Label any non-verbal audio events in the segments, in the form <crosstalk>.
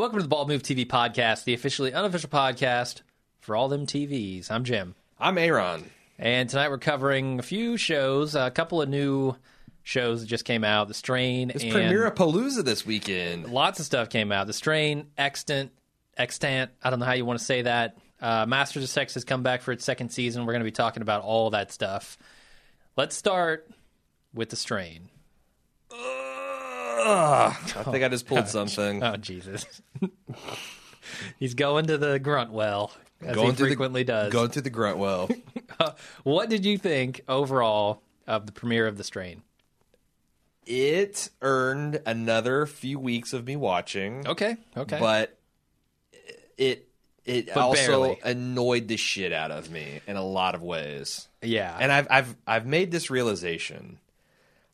Welcome to the Bald Move TV podcast, the officially unofficial podcast for all them TVs. I'm Jim. I'm Aaron. And tonight we're covering a few shows, a couple of new shows that just came out. The Strain It's Premiere Palooza this weekend. lots of stuff came out. The Strain, Extant, Extant. I don't know how you want to say that. Uh, Masters of Sex has come back for its second season. We're going to be talking about all that stuff. Let's start with The Strain. Ugh, I think I just pulled oh, something. Oh Jesus! <laughs> He's going to the grunt well as Going he through the- frequently does. Going through the grunt well. <laughs> What did you think overall of the premiere of The Strain? it earned another few weeks of me watching, Okay, okay, but it it But also barely. annoyed the shit out of me in a lot of ways. yeah, And I've I've I've made this realization.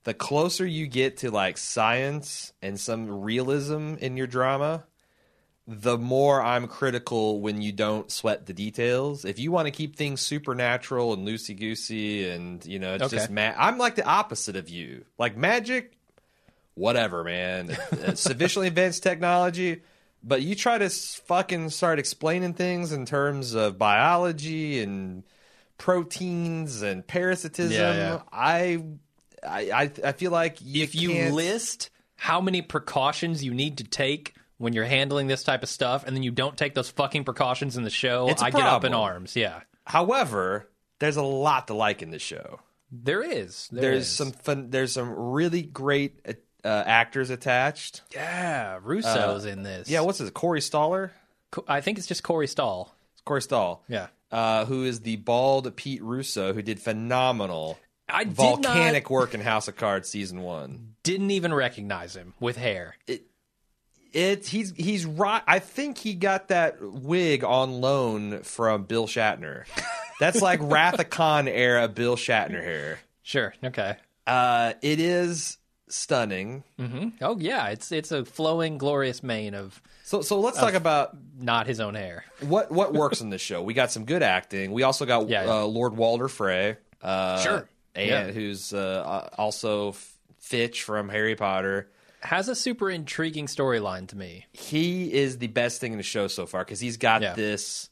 The closer you get to like science and some realism in your drama, the more I'm critical when you don't sweat the details. If you want to keep things supernatural and loosey goosey and you know it's Okay. just ma- I'm like the opposite of you. Like magic, whatever, man. sufficiently <laughs> advanced technology. But you try to fucking start explaining things in terms of biology and proteins and parasitism. Yeah, yeah. I, I, I, I feel like you if you can't- list how many precautions you need to take when you're handling this type of stuff, and then you don't take those fucking precautions in the show, I I get up in arms. Yeah, However, there's a lot to like in this show. there is. There there's is. some fun. There's some really great uh, actors attached. Yeah, Russo's in this. Yeah, what's his Corey Stoller? Co- I think it's just Corey Stoll. It's Corey Stoll. Yeah. Uh, who is the bald Pete Russo, who did phenomenal I did volcanic not, work in House of Cards season one. didn't even recognize him with hair. It he's he's right. I think he got that wig on loan from Bill Shatner. <laughs> That's like Wrath of Khan era Bill Shatner hair. Sure. Okay. Uh, it is stunning. hmm Oh yeah, it's it's a flowing, glorious mane of So so let's talk about not his own hair. what what works in this show. We got some good acting. We also got Yeah, <laughs> yeah. Uh, Lord Walder Frey. Uh, Sure. And Yeah. who's uh, also Filch from Harry Potter. Has a super intriguing storyline to me. he is the best thing in the show so far because he's got Yeah. this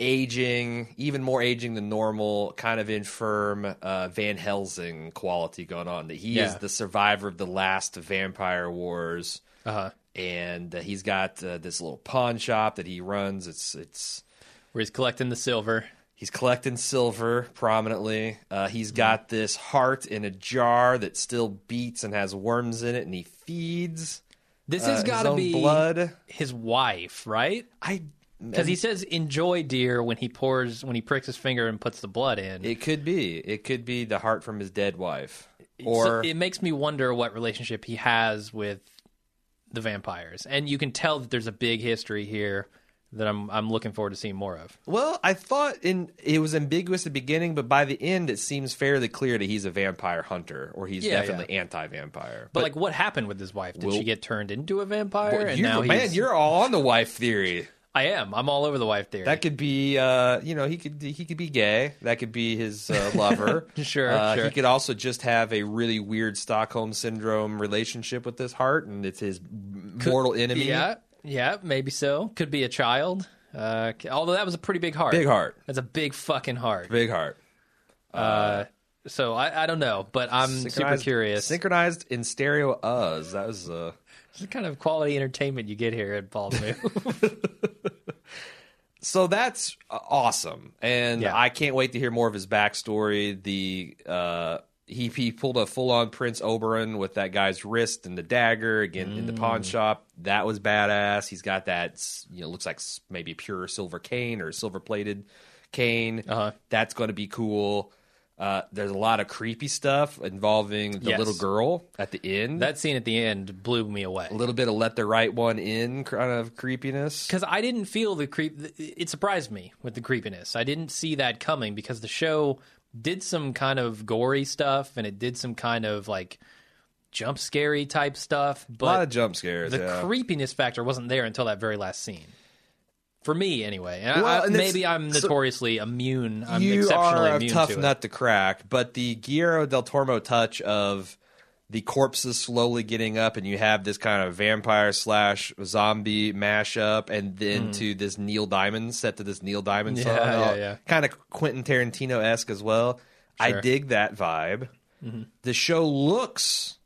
aging, even more aging than normal, kind of infirm uh, Van Helsing quality going on. That he is the survivor of the last vampire wars, Uh huh. and uh, he's got uh, this little pawn shop that he runs. It's it's Where he's collecting the silver. He's collecting silver prominently. Uh, he's Mm-hmm. got this heart in a jar that still beats and has worms in it, and he feeds. This uh, has his got to be blood. his wife, right? I Because he says "enjoy, dear" when he pours when he pricks his finger and puts the blood in. It could be. It could be the heart from his dead wife. So Or it makes me wonder what relationship he has with the vampires, and you can tell that there's a big history here that I'm I'm looking forward to seeing more of. well, I thought in it was ambiguous at the beginning, but by the end it seems fairly clear that he's a vampire hunter or he's Yeah, definitely anti-vampire. But, like, what happened with his wife? Did Will- she get turned into a vampire? and you, now man, he's, you're all on the wife theory. <laughs> I am. I'm all over the wife theory. That could be, uh, you know, he could he could be gay. That could be his uh, lover. <laughs> Sure, uh, sure. He could also just have a really weird Stockholm syndrome relationship with this heart, and it's his mortal enemy. Yeah, yeah, maybe so. Could be a child. Uh, although that was a pretty big heart. Big heart, That's a big fucking heart. big heart. Uh, so I, I don't know, but I'm super Synchronized- curious. Synchronized in stereo. Us. That was. Uh, It's the kind of quality entertainment you get here at Bald Move. <laughs> so that's uh, awesome, and Yeah. I can't wait to hear more of his backstory. The uh, he he pulled a full on Prince Oberyn with that guy's wrist and the dagger again in the pawn Mm. shop. That was badass. He's got that you know looks like maybe pure silver cane or silver plated cane. Uh-huh. That's going to be cool. Uh, there's a lot of creepy stuff involving the Yes. little girl at the end. that scene at the end blew me away. a little bit of let the right one in kind of creepiness. because I didn't feel the creep. It surprised me with the creepiness. I didn't see that coming because the show did some kind of gory stuff and it did some kind of like jump scary type stuff. a lot But of jump scares. the yeah. creepiness factor wasn't there until that very last scene. For me, anyway. And Well, I, and maybe I'm so- notoriously immune. I'm you exceptionally are a immune tough to nut to crack, but the Guillermo del Toro touch of the corpses slowly getting up, and you have this kind of vampire slash zombie mashup, and then to this Neil Diamond set to this Neil Diamond Hmm. Yeah, song, yeah, yeah. kind of Quentin Tarantino esque as well. I Sure. Mm-hmm. dig that vibe. The show looks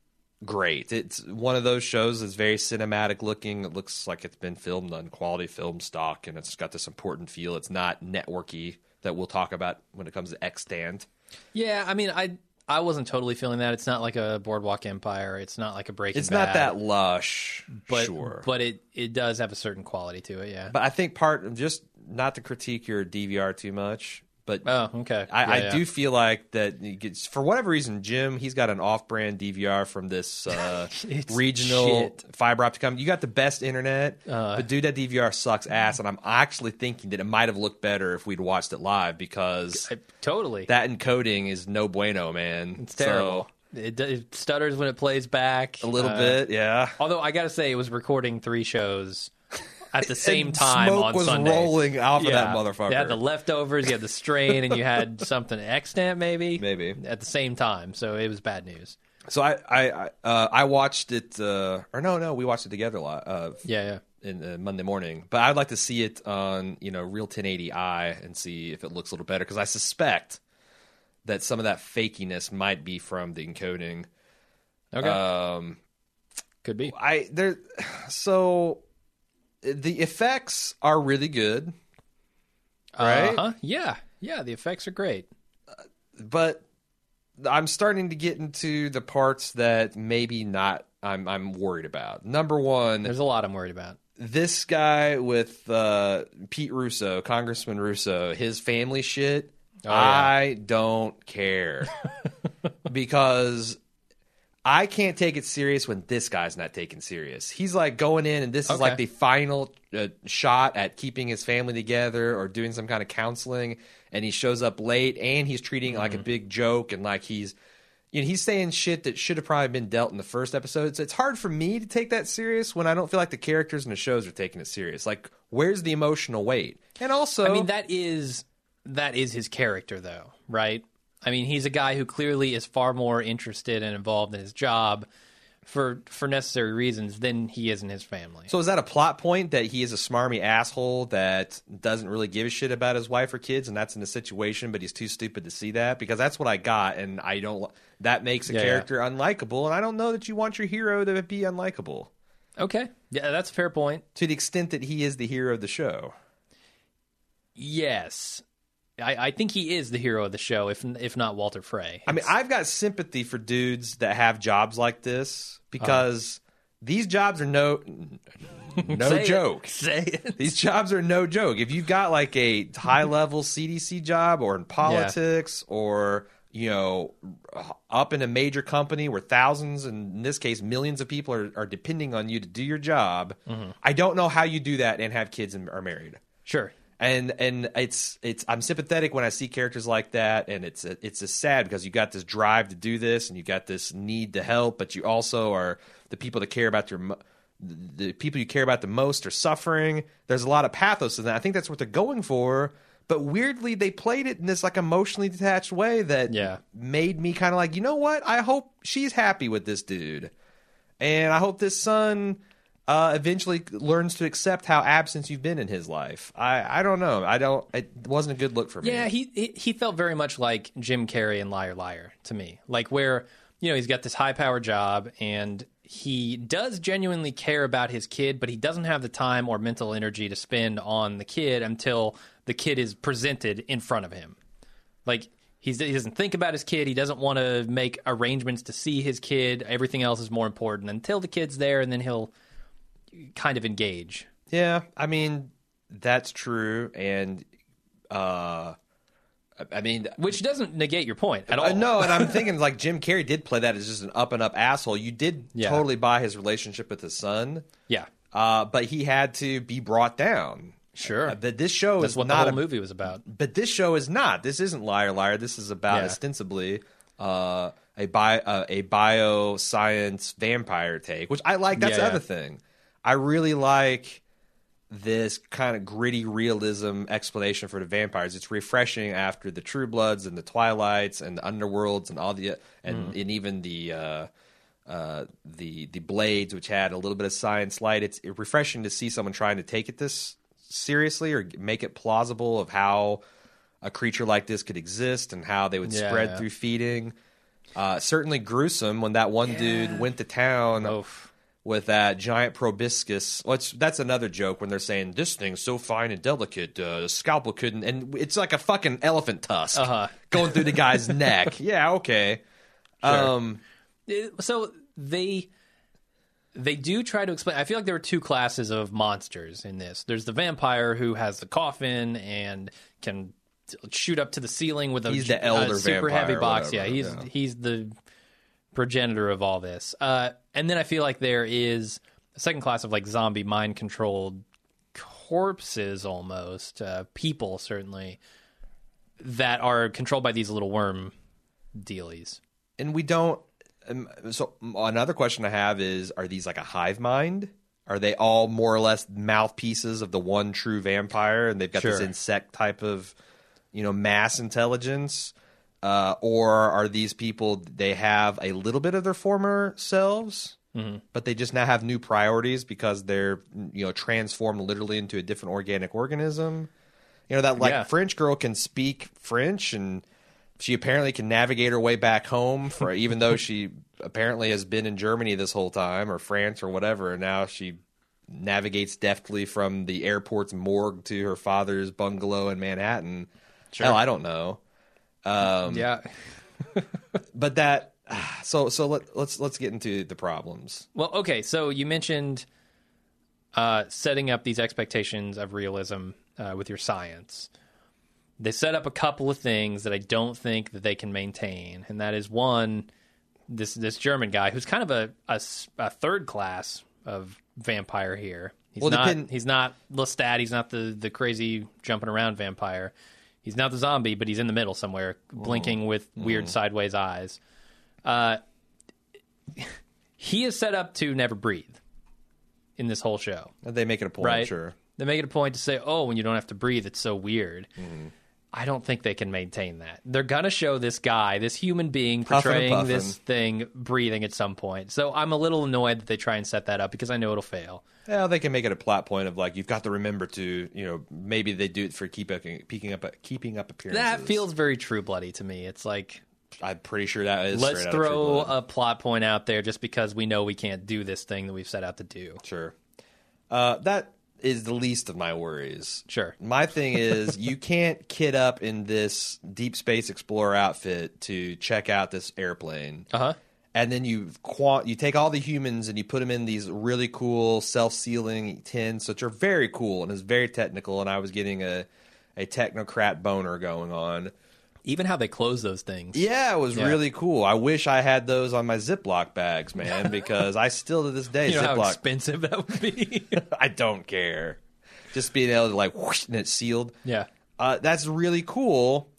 great. It's one of those shows that's very cinematic looking. It looks like it's been filmed on quality film stock, and it's got this important feel. It's not networky that we'll talk about when it comes to extant. Yeah, I mean, I I wasn't totally feeling that. It's not like a Boardwalk Empire. It's not like a Breaking It's Bad. not that lush, but sure. but it it does have a certain quality to it. Yeah. But I think part just not to critique your DVR too much, but oh, okay. I, Yeah, I yeah. do feel like that gets, for whatever reason, Jim he's got an off-brand DVR from this uh, <laughs> regional shit. fiber optic company. You got the best internet, Uh. but dude, that DVR sucks ass. And I'm actually thinking that it might have looked better if we'd watched it live because I- totally. that encoding is no bueno, man. it's terrible. So, It, it stutters when it plays back a little Uh, bit, yeah. Although I got to say, it was recording three shows at the <laughs> same And time smoke on was Sunday. rolling off of that motherfucker. You had the leftovers, you had the strain, and you had <laughs> something extant maybe, Maybe. at the same time. So it was bad news. So I I I, uh, I watched it, uh, or no, no, we watched it together a lot. Uh, Yeah, yeah. in uh, Monday morning. But I'd like to see it on you know real 1080i and see if it looks a little better because I suspect that some of that fakiness might be from the encoding. Okay, Um, could be. I there, <sighs> so the effects are really good, right? Uh-huh. Yeah, yeah. The effects are great. but I'm starting to get into the parts that maybe not. I'm I'm worried about. Number one, There's a lot I'm worried about. this guy with uh, Pete Russo, Congressman Russo, his family shit, Oh, yeah. I don't care <laughs> because I can't take it serious when this guy's not taken serious. He's like going in, and this is Okay. like the final uh, shot at keeping his family together or doing some kind of counseling, and he shows up late, and he's treating like Mm-hmm. a big joke, and like he's. You know, he's saying shit that should have probably been dealt in the first episode. It's, it's hard for me to take that serious when I don't feel like the characters in the shows are taking it serious. Like, where's the emotional weight? And also, I mean, that is that is his character, though, right? I mean, he's a guy who clearly is far more interested and involved in his job for for necessary reasons than he is in his family. So is that a plot point that he is a smarmy asshole that doesn't really give a shit about his wife or kids, and that's in the situation, but he's too stupid to see that? Because that's what I got, and I don't. That makes a Yeah, yeah. character unlikable, and I don't know that you want your hero to be unlikable okay, yeah, that's a fair point. to the extent that he is the hero of the show. Yes, I, I think he is the hero of the show, if if not Walder Frey. I mean, I've got sympathy for dudes that have jobs like this because these jobs are no no Say it. joke. Say it. These jobs are no joke. If you've got like a high level CDC job or in politics or you know up in a major company where thousands and in this case millions of people are, are depending on you to do your job, mm-hmm. I don't know how you do that and have kids and are married. Sure. And and it's it's I'm sympathetic when I see characters like that, and it's it's just sad because you got this drive to do this, and you got this need to help, but you also are the people that care about your the people you care about the most are suffering. There's a lot of pathos in that. I think that's what they're going for. But weirdly, they played it in this like emotionally detached way that Yeah. made me kind of like, you know what? I hope she's happy with this dude, and I hope this son uh, eventually learns to accept how absent you've been in his life. I I don't know. I don't. It wasn't a good look for me. Yeah, he he- felt very much like Jim Carrey in Liar Liar to me. Like where you know he's got this high power job and he does genuinely care about his kid, but he doesn't have the time or mental energy to spend on the kid until the kid is presented in front of him. Like he's, he doesn't think about his kid. He doesn't want to make arrangements to see his kid. Everything else is more important until the kid's there, and then he'll kind of engage. Yeah, I mean that's true, and uh, I- mean. Which doesn't negate your point at all. Uh, no, and I'm <laughs> thinking like Jim Carrey did play that as just an up and up asshole. You did Yeah. totally buy his relationship with his son, Yeah, uh, but he had to be brought down. sure. Uh, that this show That's is what the not whole a, movie was about. but this show is not. This isn't liar liar. This is about Yeah. ostensibly uh, a bio uh, a bioscience vampire take, which I like. That's Yeah, the other thing. I really like this kind of gritty realism explanation for the vampires. It's refreshing after the True Bloods and the Twilights and the Underworlds and all the and Mm-hmm. and even the. Uh, uh, the the blades, which had a little bit of science light. It's refreshing to see someone trying to take it this seriously or make it plausible of how a creature like this could exist and how they would Yeah, spread yeah. through feeding. Uh, certainly gruesome when that one dude went to town Oof. With that giant proboscis. That's another joke when they're saying this thing's so fine and delicate, uh, the scalpel couldn't, and it's like a fucking elephant tusk Uh-huh. <laughs> going through the guy's <laughs> neck. Yeah, okay. Um, so they they do try to explain i feel like there are two classes of monsters in this there's the vampire who has the coffin and can shoot up to the ceiling with a, He's the elder super heavy box whatever, yeah he's yeah. he's the progenitor of all this uh, and then i feel like there is a second class of like zombie mind controlled corpses almost uh, people certainly that are controlled by these little worm dealies and we don't. Um, so another question I have is: Are these like a hive mind? Are they all more or less mouthpieces of the one true vampire, and they've got this insect type of, you know, mass intelligence? Uh, or are these people they have a little bit of their former selves, but they just now have new priorities because they're you know transformed literally into a different organic organism? You know that like Yeah. French girl can speak French and she apparently can navigate her way back home for <laughs> even though she apparently has been in Germany this whole time or France or whatever and now she navigates deftly from the airport's morgue to her father's bungalow in Manhattan. Hell, I don't know. Um, yeah <laughs> But that <sighs> so so let, let's let's get into the problems. Well, okay. So you mentioned uh, setting up these expectations of realism uh, with your science. They set up a couple of things that I don't think that they can maintain, and that is one, this this German guy who's kind of a a third class of vampire here. He's Well, not depend- he's not Lestat. He's not the the crazy jumping around vampire. He's not the zombie, but he's in the middle somewhere, blinking with weird sideways eyes. Uh, he is set up to never breathe in this whole show, They make it a point, right? sure. They make it a point to say, "Oh, when you don't have to breathe, it's so weird." I don't think they can maintain that. They're gonna show this guy, this human being, Puffin' portraying this thing breathing at some point. So I'm a little annoyed that they try and set that up because I know it'll fail. Yeah, they can make it a plot point of like you've got to remember to you know maybe they do it for keep up, keeping up keeping up appearances. That feels very True Bloody to me. It's like I'm pretty sure that is. let's straight out of True throw a plot point out there just because we know we can't do this thing that we've set out to do. Sure. Uh, that is the least of my worries. Sure. My thing is, you can't kid up in this Deep Space Explorer outfit to check out this airplane, Uh huh. and then you quant- you take all the humans and you put them in these really cool self sealing tins, which are very cool and is very technical. And I was getting a a technocrat boner going on. Even how they close those things. Yeah, it was Yeah. really cool. I wish I had those on my Ziploc bags, man, <laughs> because I still to this day You know how Ziploc. expensive that would be. <laughs> I don't care. Just being able to like whoosh, and it's sealed. yeah. Uh, that's really cool.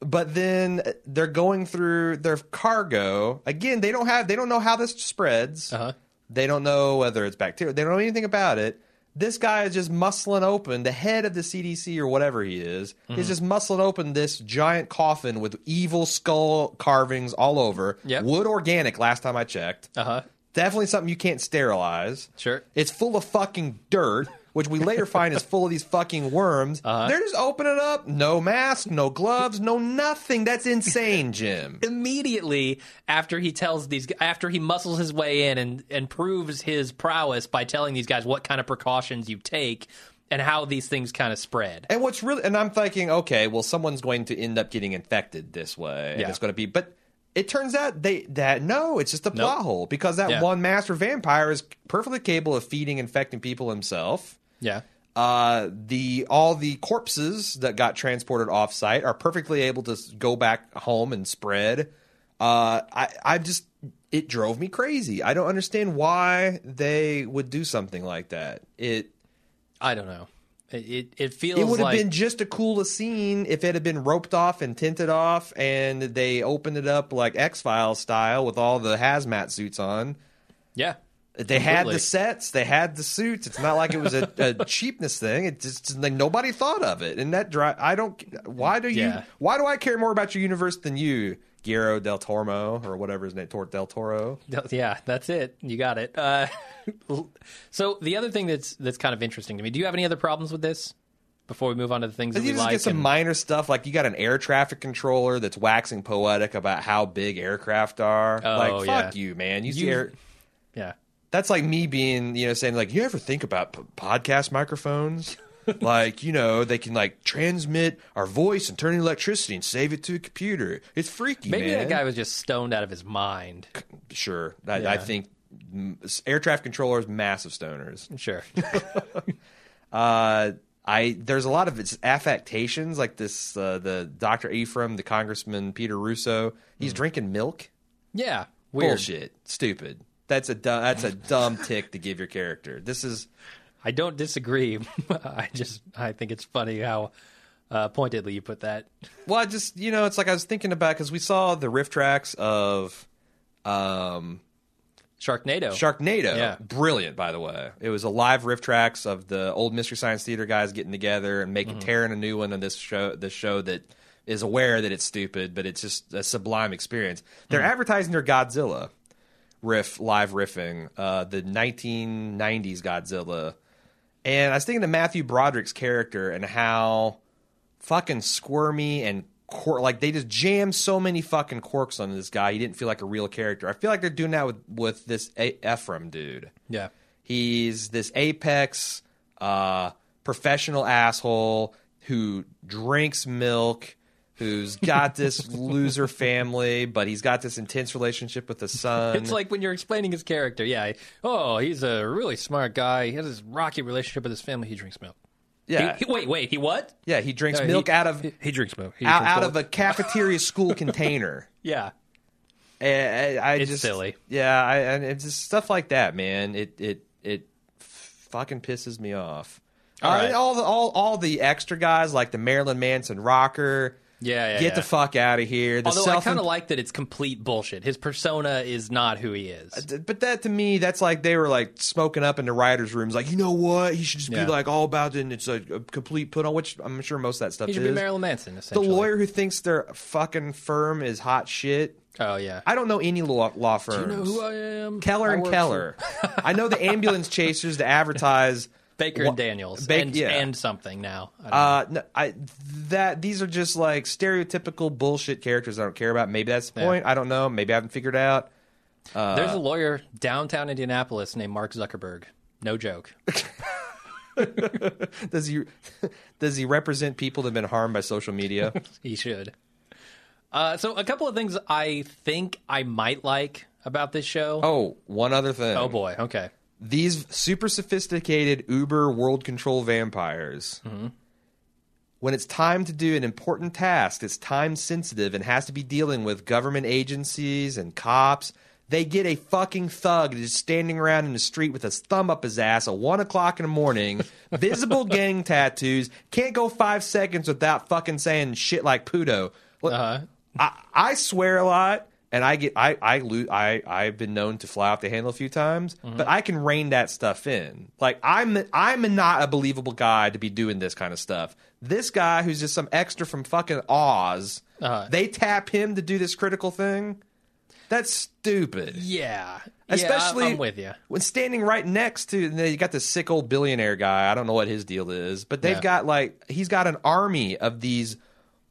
But then they're going through their cargo again. They don't have. They don't know how this spreads. Uh-huh. They don't know whether it's bacteria. They don't know anything about it. This guy is just muscling open the head of the CDC or whatever he is. Mm-hmm. He's just muscling open this giant coffin with evil skull carvings all over. Yep. Wood organic. Last time I checked. Uh huh. Definitely something you can't sterilize. Sure. It's full of fucking dirt, which we later find is full of these fucking worms. Uh-huh. They're just opening it up. No mask, no gloves, no nothing. That's insane, <laughs> Jim. immediately after he tells these after he muscles his way in and and proves his prowess by telling these guys what kind of precautions you take and how these things kind of spread. And what's really, and I'm thinking, okay, well, someone's going to end up getting infected this way, Yeah. it's going to be, but it turns out they that no, it's just a plot Nope. hole because that Yeah. one master vampire is perfectly capable of feeding, infecting people himself. Yeah. Uh, the all the corpses that got transported off site are perfectly able to go back home and spread. Uh, I I just it drove me crazy. I don't understand why they would do something like that. It I don't know. It it, it feels it would have like been just a cooler scene if it had been roped off and tinted off, and they opened it up like X Files style with all the hazmat suits on. yeah. They had the sets, they had the suits. It's not like it was a, a <laughs> cheapness thing. It just like nobody thought of it, and that dri I don't. Why do you? Yeah. Why do I care more about your universe than you Guillermo del Toro or whatever his name, Tor- del Toro. Yeah, that's it. You got it. Uh, <laughs> so the other thing that's that's kind of interesting to me. Do you have any other problems with this? Before we move on to the things that You we just like, get some and- minor stuff like you got an air traffic controller that's waxing poetic about how big aircraft are. Oh, like fuck yeah. you, man. You, see air. yeah, That's like me being, you know, saying like, you ever think about p- podcast microphones? <laughs> like, you know, they can like transmit our voice and turn it electricity and save it to a computer. It's freaky, maybe man. that guy was just stoned out of his mind. Sure, I, Yeah. I think mm, air traffic controllers, massive stoners. Sure. <laughs> <laughs> Uh, I there's a lot of its affectations, like this. Uh, the Dr. Ephraim, the Congressman Peter Russo, he's drinking milk. yeah. Weird. Bullshit, stupid. That's a dumb, that's a dumb tick to give your character. This is I don't disagree. <laughs> I just I think it's funny how uh, pointedly you put that. well, I just you know, it's like I was thinking about because we saw the RiffTrax of um Sharknado. Sharknado. Yeah. Brilliant, by the way. It was a live RiffTrax of the old Mystery Science Theater guys getting together and making tearing a new one on this show this show that is aware that it's stupid, but it's just a sublime experience. They're advertising their Godzilla riff live riffing, uh, the nineteen nineties Godzilla. And I was thinking of Matthew Broderick's character and how fucking squirmy and cor- like they just jammed so many fucking quirks on this guy. He didn't feel like a real character. I feel like they're doing that with with this a- Ephraim dude. yeah. He's this apex uh, professional asshole who drinks milk, who's got this loser family, but he's got this intense relationship with the son. It's like when you're explaining his character. Yeah. Oh, he's a really smart guy. He has this rocky relationship with his family. He drinks milk. yeah, He- he- wait, wait. He what? yeah, he drinks No, milk he- out of he, drinks milk. Out, drinks out milk. of a cafeteria school <laughs> container. yeah. I, I It's just, silly. Yeah, I, and it's just stuff like that, man. It it it fucking pisses me off. All Uh, all the all all the extra guys like the Marilyn Manson rocker. Yeah, yeah. get yeah. the fuck out of here. The Although I kind of like that it's complete bullshit. His persona is not who he is. Uh, but that to me, that's like they were like smoking up in the writers' rooms, like you know what, he should just Yeah. be like all about it, and it's a, a complete put on. Which I'm sure most of that stuff He should is. be Marilyn Manson, essentially. the lawyer who thinks their fucking firm is hot shit. Oh yeah. I don't know any law, law firms. you know who I am? Keller I and work Keller. I know the ambulance chasers to advertise. Baker and Daniels, and, yeah. and something now. I Uh, no, I that these are just like stereotypical bullshit characters I don't care about. Maybe that's the Yeah. point. I don't know. Maybe I haven't figured out. know. There's a lawyer downtown Indianapolis named Mark Zuckerberg. No joke. <laughs> Does he does he represent people that have been harmed by social media? <laughs> He should. Uh, so a couple of things I think I might like about this show. oh, one other thing. Oh, boy. Okay. These super sophisticated Uber world control vampires. When it's time to do an important task it's time sensitive and has to be dealing with government agencies and cops, they get a fucking thug just standing around in the street with his thumb up his ass at one o'clock in the morning, <laughs> visible gang tattoos, can't go five seconds without fucking saying shit like Puto. Look, Uh-huh. I, I swear a lot, and I get I I lo- I I've been known to fly off the handle a few times, Mm-hmm. but I can rein that stuff in. Like I'm I'm not a believable guy to be doing this kind of stuff. This guy who's just some extra from fucking Oz, Uh-huh. they tap him to do this critical thing. That's stupid. Yeah. Especially yeah, I'm with you. when standing right next to you got this sick old billionaire guy. I don't know what his deal is, but they've Yeah. got like he's got an army of these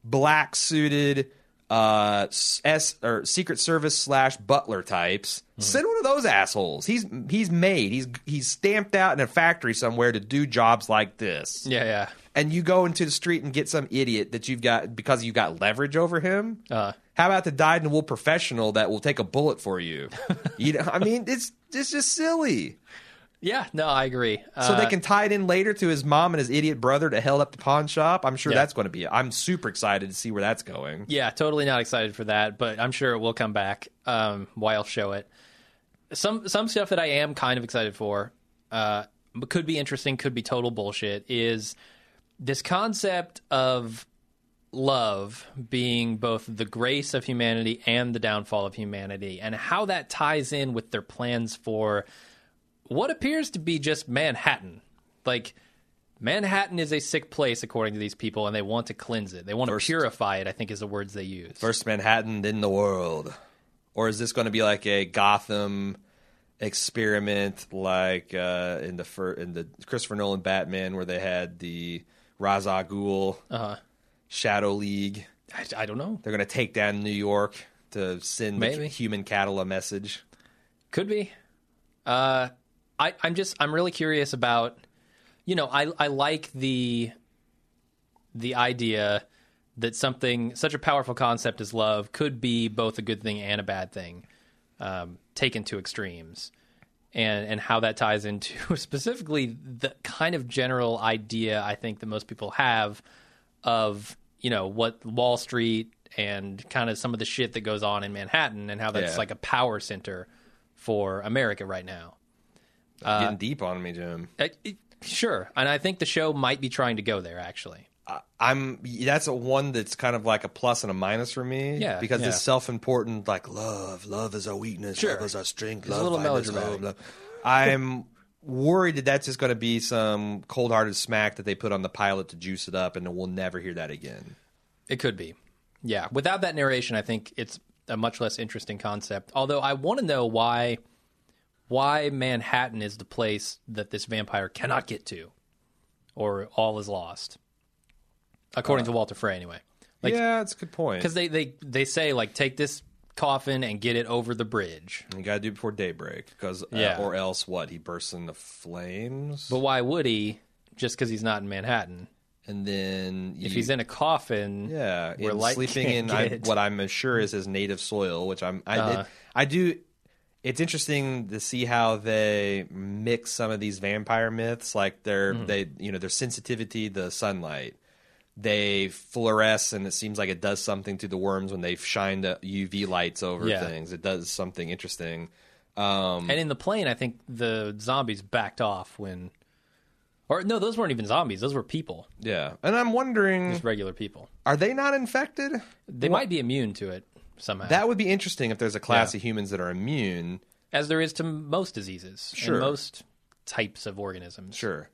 black suited uh s or secret service slash butler types Hmm. send one of those assholes. He's he's made. He's he's stamped out in a factory somewhere to do jobs like this. Yeah, yeah. and you go into the street and get some idiot that you've got because you've got leverage over him? Uh, how about the dyed in the wool professional that will take a bullet for you? <laughs> You know i mean it's it's just silly yeah, no, I agree. so Uh, they can tie it in later to his mom and his idiot brother to held up the pawn shop. I'm sure Yeah. that's going to be. I'm super excited to see where that's going. Yeah, totally not excited for that, but I'm sure it will come back. Um, why I'll show it. Some some stuff that I am kind of excited for, uh, could be interesting, could be total bullshit. Is this concept of love being both the grace of humanity and the downfall of humanity, and how that ties in with their plans for what appears to be just Manhattan, like Manhattan is a sick place, according to these people, and they want to cleanse it. They want First- to purify it. I think is the words they use. First Manhattan, then the world. Or is this going to be like a Gotham experiment, like uh, in the fir- in the Christopher Nolan Batman, where they had the Ra's al Ghul Uh, Shadow League? I, I don't know. They're going to take down New York to send the Maybe. human cattle a message. Could be. Uh, I, I'm just I'm really curious about. You know, I I like the the idea that something such a powerful concept as love could be both a good thing and a bad thing, um, taken to extremes, and and how that ties into <laughs> specifically the kind of general idea I think that most people have of you know what Wall Street and kind of some of the shit that goes on in Manhattan and how that's Yeah. like a power center for America right now. Uh, Getting deep on me, Jim. Uh, it- sure, and I think the show might be trying to go there actually. I'm that's a one that's kind of like a plus and a minus for me. Yeah, because yeah. it's self-important. Like love, love is our weakness. Sure. Love is our strength. It's a little melodramatic. love. I'm worried that that's just going to be some cold-hearted smack that they put on the pilot to juice it up, and we'll never hear that again. It could be. Yeah. Without that narration, I think it's a much less interesting concept. Although I want to know why why Manhattan is the place that this vampire cannot get to or all is lost. According to Walder Frey anyway. Like yeah, that's a good point. cuz they, they they say like take this coffin and get it over the bridge. you got to do it before daybreak, because Yeah. or else what? He bursts into flames, But why would he just cuz he's not in Manhattan? and then If he's in a coffin, Yeah, light sleeping in I, what I'm sure is his native soil, which I'm I, Uh-huh. it, I do. It's interesting to see how they mix some of these vampire myths, like their Mm-hmm. they you know their sensitivity to sunlight. They fluoresce, and it seems like it does something to the worms when they shine the UV lights over Yeah. things. It does something interesting. Um, And in the plane, I think the zombies backed off when or no, those weren't even zombies. Those were people. yeah, and I'm wondering, Just regular people. are they not infected? They might be immune to it somehow, That would be interesting if there's a class Yeah. of humans that are immune. as there is to most diseases Sure. and most types of organisms. Sure.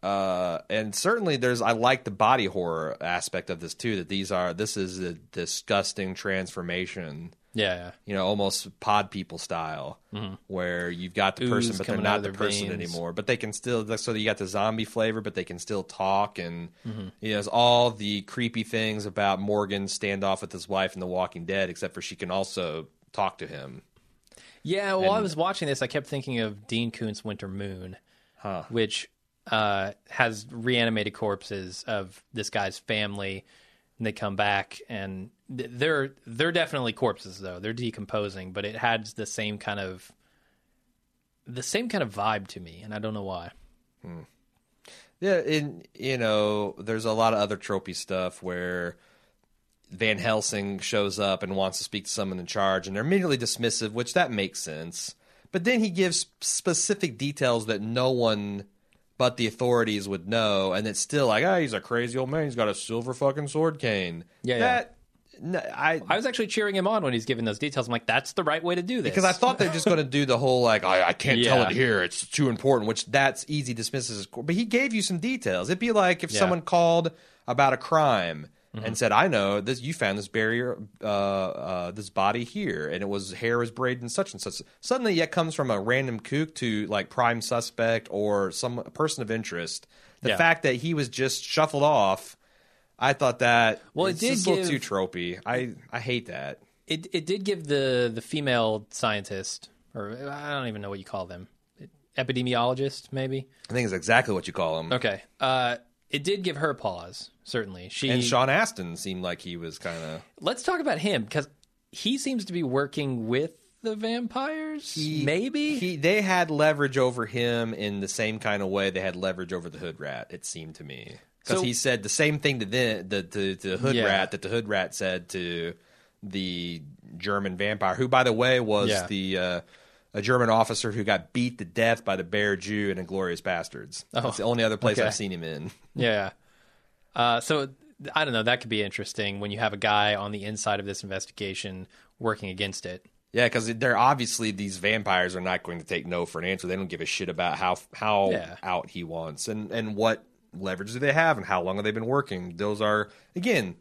Uh, and certainly there's I like the body horror aspect of this too that these are this is a disgusting transformation Yeah, yeah. you know almost pod people style where you've got the person Ooze but they're coming out not of the their person veins. anymore but they can still so you got the zombie flavor but they can still talk and Mm-hmm. you know it's all the creepy things about Morgan's standoff with his wife in The Walking Dead except for she can also talk to him Yeah, while I was watching this, I kept thinking of Dean Koontz Winter Moon, Huh. which uh, has reanimated corpses of this guy's family, and they come back, and they're they're definitely corpses though. They're decomposing, but it had the same kind of the same kind of vibe to me, and I don't know why. Hmm. Yeah, and you know, there's a lot of other tropey stuff where Van Helsing shows up and wants to speak to someone in charge, and they're immediately dismissive, which that makes sense. But then he gives specific details that no one but the authorities would know, and it's still like, ah, he's a crazy old man. He's got a silver fucking sword cane. Yeah, yeah. that no, I I was actually cheering him on when he's giving those details. I'm like, that's the right way to do this. because I thought they're just going to do the whole like I, I can't tell it here. It's too important. Which that's easy dismisses. But he gave you some details. It'd be like if Yeah. someone called about a crime Mm-hmm. and said, "I know this. You found this barrier, uh, uh, this body here, and it was hair was braided in such and such." Suddenly, it comes from a random kook to like prime suspect or some person of interest. The Yeah. fact that he was just shuffled off. I thought that Well, it did just a little give- too tropey. I I hate that. it it did give the the female scientist, or I don't even know what you call them, epidemiologist maybe. I think it's exactly what you call him. Okay, uh, it did give her pause. Certainly, she. And Sean Astin seemed like he was kind of let's talk about him because he seems to be working with the vampires. maybe. he they had leverage over him in the same kind of way they had leverage over the hood rat. It seemed to me because So- he said the same thing to the the to, to the hood Yeah. rat that the hood rat said to the German vampire, who by the way was Yeah. the uh, a German officer who got beat to death by the Bear Jew in Inglourious Basterds. That's the only other place Oh, okay. I've seen him in. <laughs> Yeah. Uh, so I don't know. That could be interesting when you have a guy on the inside of this investigation working against it. Yeah, because they're obviously these vampires are not going to take no for an answer. They don't give a shit about how how Yeah. out he wants and and what leverage do they have and how long have they been working? Those are again,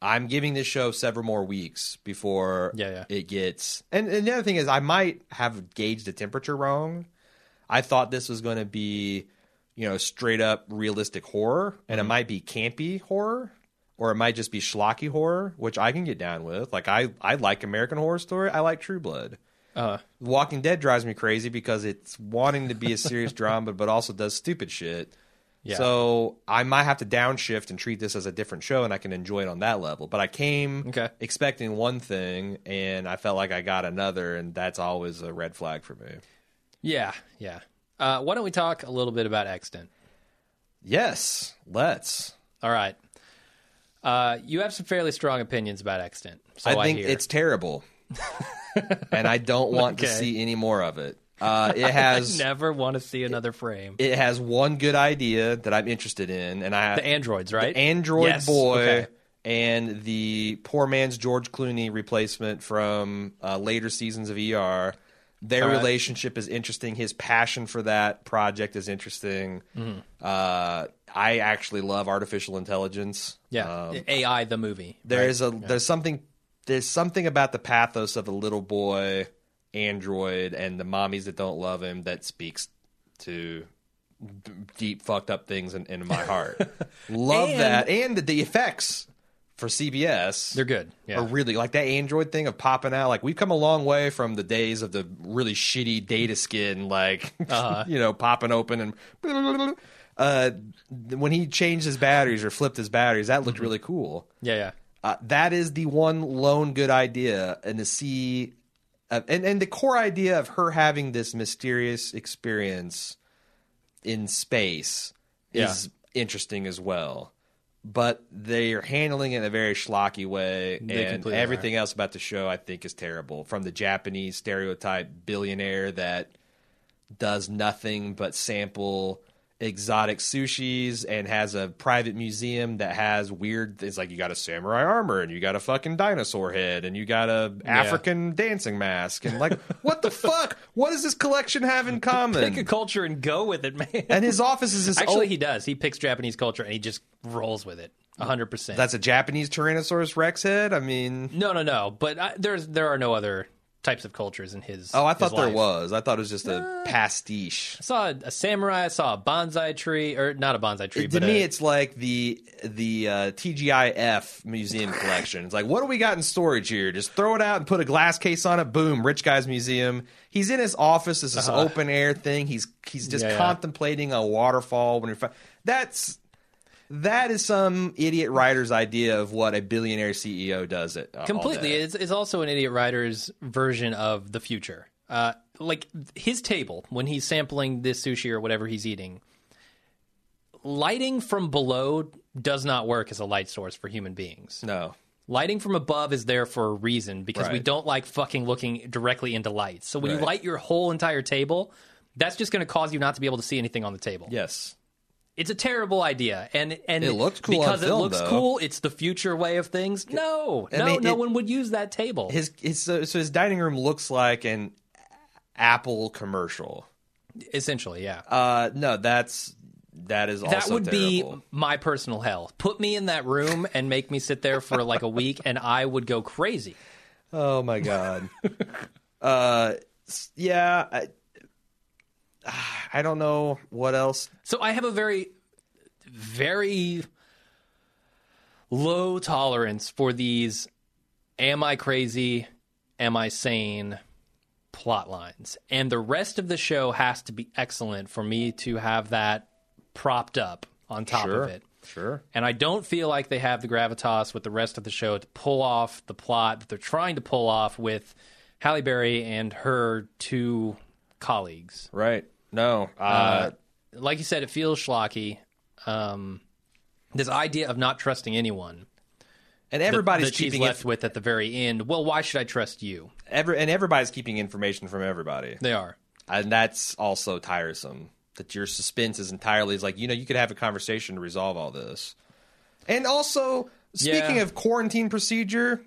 I'm giving this show several more weeks before Yeah, yeah. it gets. And, and the other thing is, I might have gauged the temperature wrong. I thought this was going to be, you know, straight up realistic horror, and it Mm-hmm. might be campy horror, or it might just be schlocky horror, which I can get down with. Like I, I like American Horror Story. I like True Blood. Uh, Walking Dead drives me crazy because it's wanting to be a serious <laughs> drama, but also does stupid shit. Yeah. So I might have to downshift and treat this as a different show, and I can enjoy it on that level. But I came Okay. expecting one thing, and I felt like I got another, and that's always a red flag for me. yeah, yeah. Uh, why don't we talk a little bit about Extant? Yes, let's. All right. Uh, you have some fairly strong opinions about Extant. So I, think it's terrible, <laughs> and I don't want to see any more of it. Uh, it <laughs> has never want to see another frame. it has one good idea that I'm interested in, and I the androids, right? Android Yes, Boy okay. and the poor man's George Clooney replacement from uh, later seasons of ER. Their right. relationship is interesting. His passion for that project is interesting. Mm-hmm. Uh, I actually love artificial intelligence. Yeah, Um, AI the movie. there right? is a there's something there's something about the pathos of a little boy android and the mommies that don't love him that speaks to d- deep fucked up things in, in my heart. <laughs> love And- that and the, the effects for CBS. They're good. Yeah. Are really like that Android thing of popping out. Like we've come a long way from the days of the really shitty data skin, like Uh-huh. <laughs> you know, popping open and uh, when he changed his batteries or flipped his batteries, that Mm-hmm. looked really cool. yeah, yeah. Uh, that is the one lone good idea, and to see, uh, and and the core idea of her having this mysterious experience in space is interesting as well. But they are handling it in a very schlocky way, They and everything else about the show I think is terrible. From the Japanese stereotype billionaire that does nothing but sample exotic sushis and has a private museum that has weird things like you got a samurai armor and you got a fucking dinosaur head and you got a African dancing mask and like what the fuck? What does this collection have in common? Pick a culture and go with it, man. And his office is this Actually, he does. He picks Japanese culture and he just rolls with it. hundred percent. that's a Japanese Tyrannosaurus Rex head. I mean, No, no, no. But I, there's there are no other types of cultures in his. oh, I his thought there life. was. I thought it was just a pastiche. I saw a, a samurai. I saw a bonsai tree, or not a bonsai tree, to but me, a, it's like the the uh, TGIF museum <laughs> collection. It's like, what do we got in storage here? Just throw it out and put a glass case on it. Boom, rich guy's museum. He's in his office. It's this open air thing. He's he's just Uh-huh. Yeah, yeah. contemplating a waterfall. When you're that's that is some idiot writer's idea of what a billionaire CEO does. It uh, completely. It's, it's also an idiot writer's version of the future. Uh, like his table when he's sampling this sushi or whatever he's eating. Lighting from below does not work as a light source for human beings. no. Lighting from above is there for a reason because we don't like fucking looking directly into lights. So when you light your whole entire table, that's just going to cause you not to be able to see anything on the table. Yes. It's a terrible idea, and and It looks cool because film, it looks though. cool. It's the future way of things. No, no, mean, no it- one would use that table. His his so, so his dining room looks like an Apple commercial. Essentially, yeah. Uh, no, that's that is also that would terrible. be my personal hell. Put me in that room and make me sit there for like a week, and I would go crazy. Oh my god. <laughs> uh, yeah. I, <sighs> I don't know what else. So I have a very, very low tolerance for these am I crazy, am I sane plot lines. And the rest of the show has to be excellent for me to have that propped up on top Sure. of it. Sure. And I don't feel like they have the gravitas with the rest of the show to pull off the plot that they're trying to pull off with Halle Berry and her two colleagues. Right. No. Uh, Uh, like you said, it feels schlocky. Um, this idea of not trusting anyone and everybody's that she's keeping left it. with at the very end. Well, why should I trust you? Every, and everybody's keeping information from everybody, They are. and that's also tiresome. That your suspense is entirely is like you know you could have a conversation to resolve all this, and also speaking Yeah. of quarantine procedure.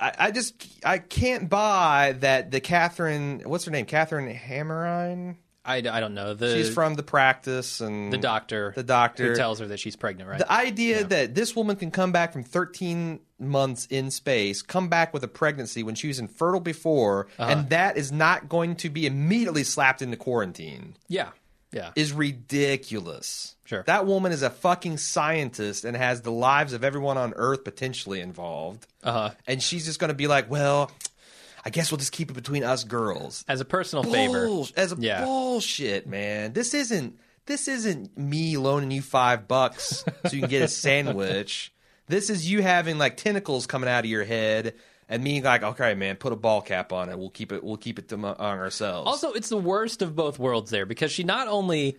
I, I just I can't buy that the Catherine what's her name Catherine Hammerine I, I don't know. The She's from the practice and the doctor. The doctor who tells her that she's pregnant, right? The idea that this woman can come back from 13 months in space, come back with a pregnancy when she was infertile before, Uh-huh. and that is not going to be immediately slapped into quarantine yeah, yeah. is ridiculous. Sure. That woman is a fucking scientist and has the lives of everyone on Earth potentially involved. Uh huh. And she's just going to be like, well, I guess we'll just keep it between us girls. As a personal favor, as a Yeah. bullshit, man. This isn't this isn't me loaning you five bucks so you can get a <laughs> sandwich. This is you having like tentacles coming out of your head and me like, okay, man, put a ball cap on it. We'll keep it. We'll keep it to, on ourselves. Also, it's the worst of both worlds there because she not only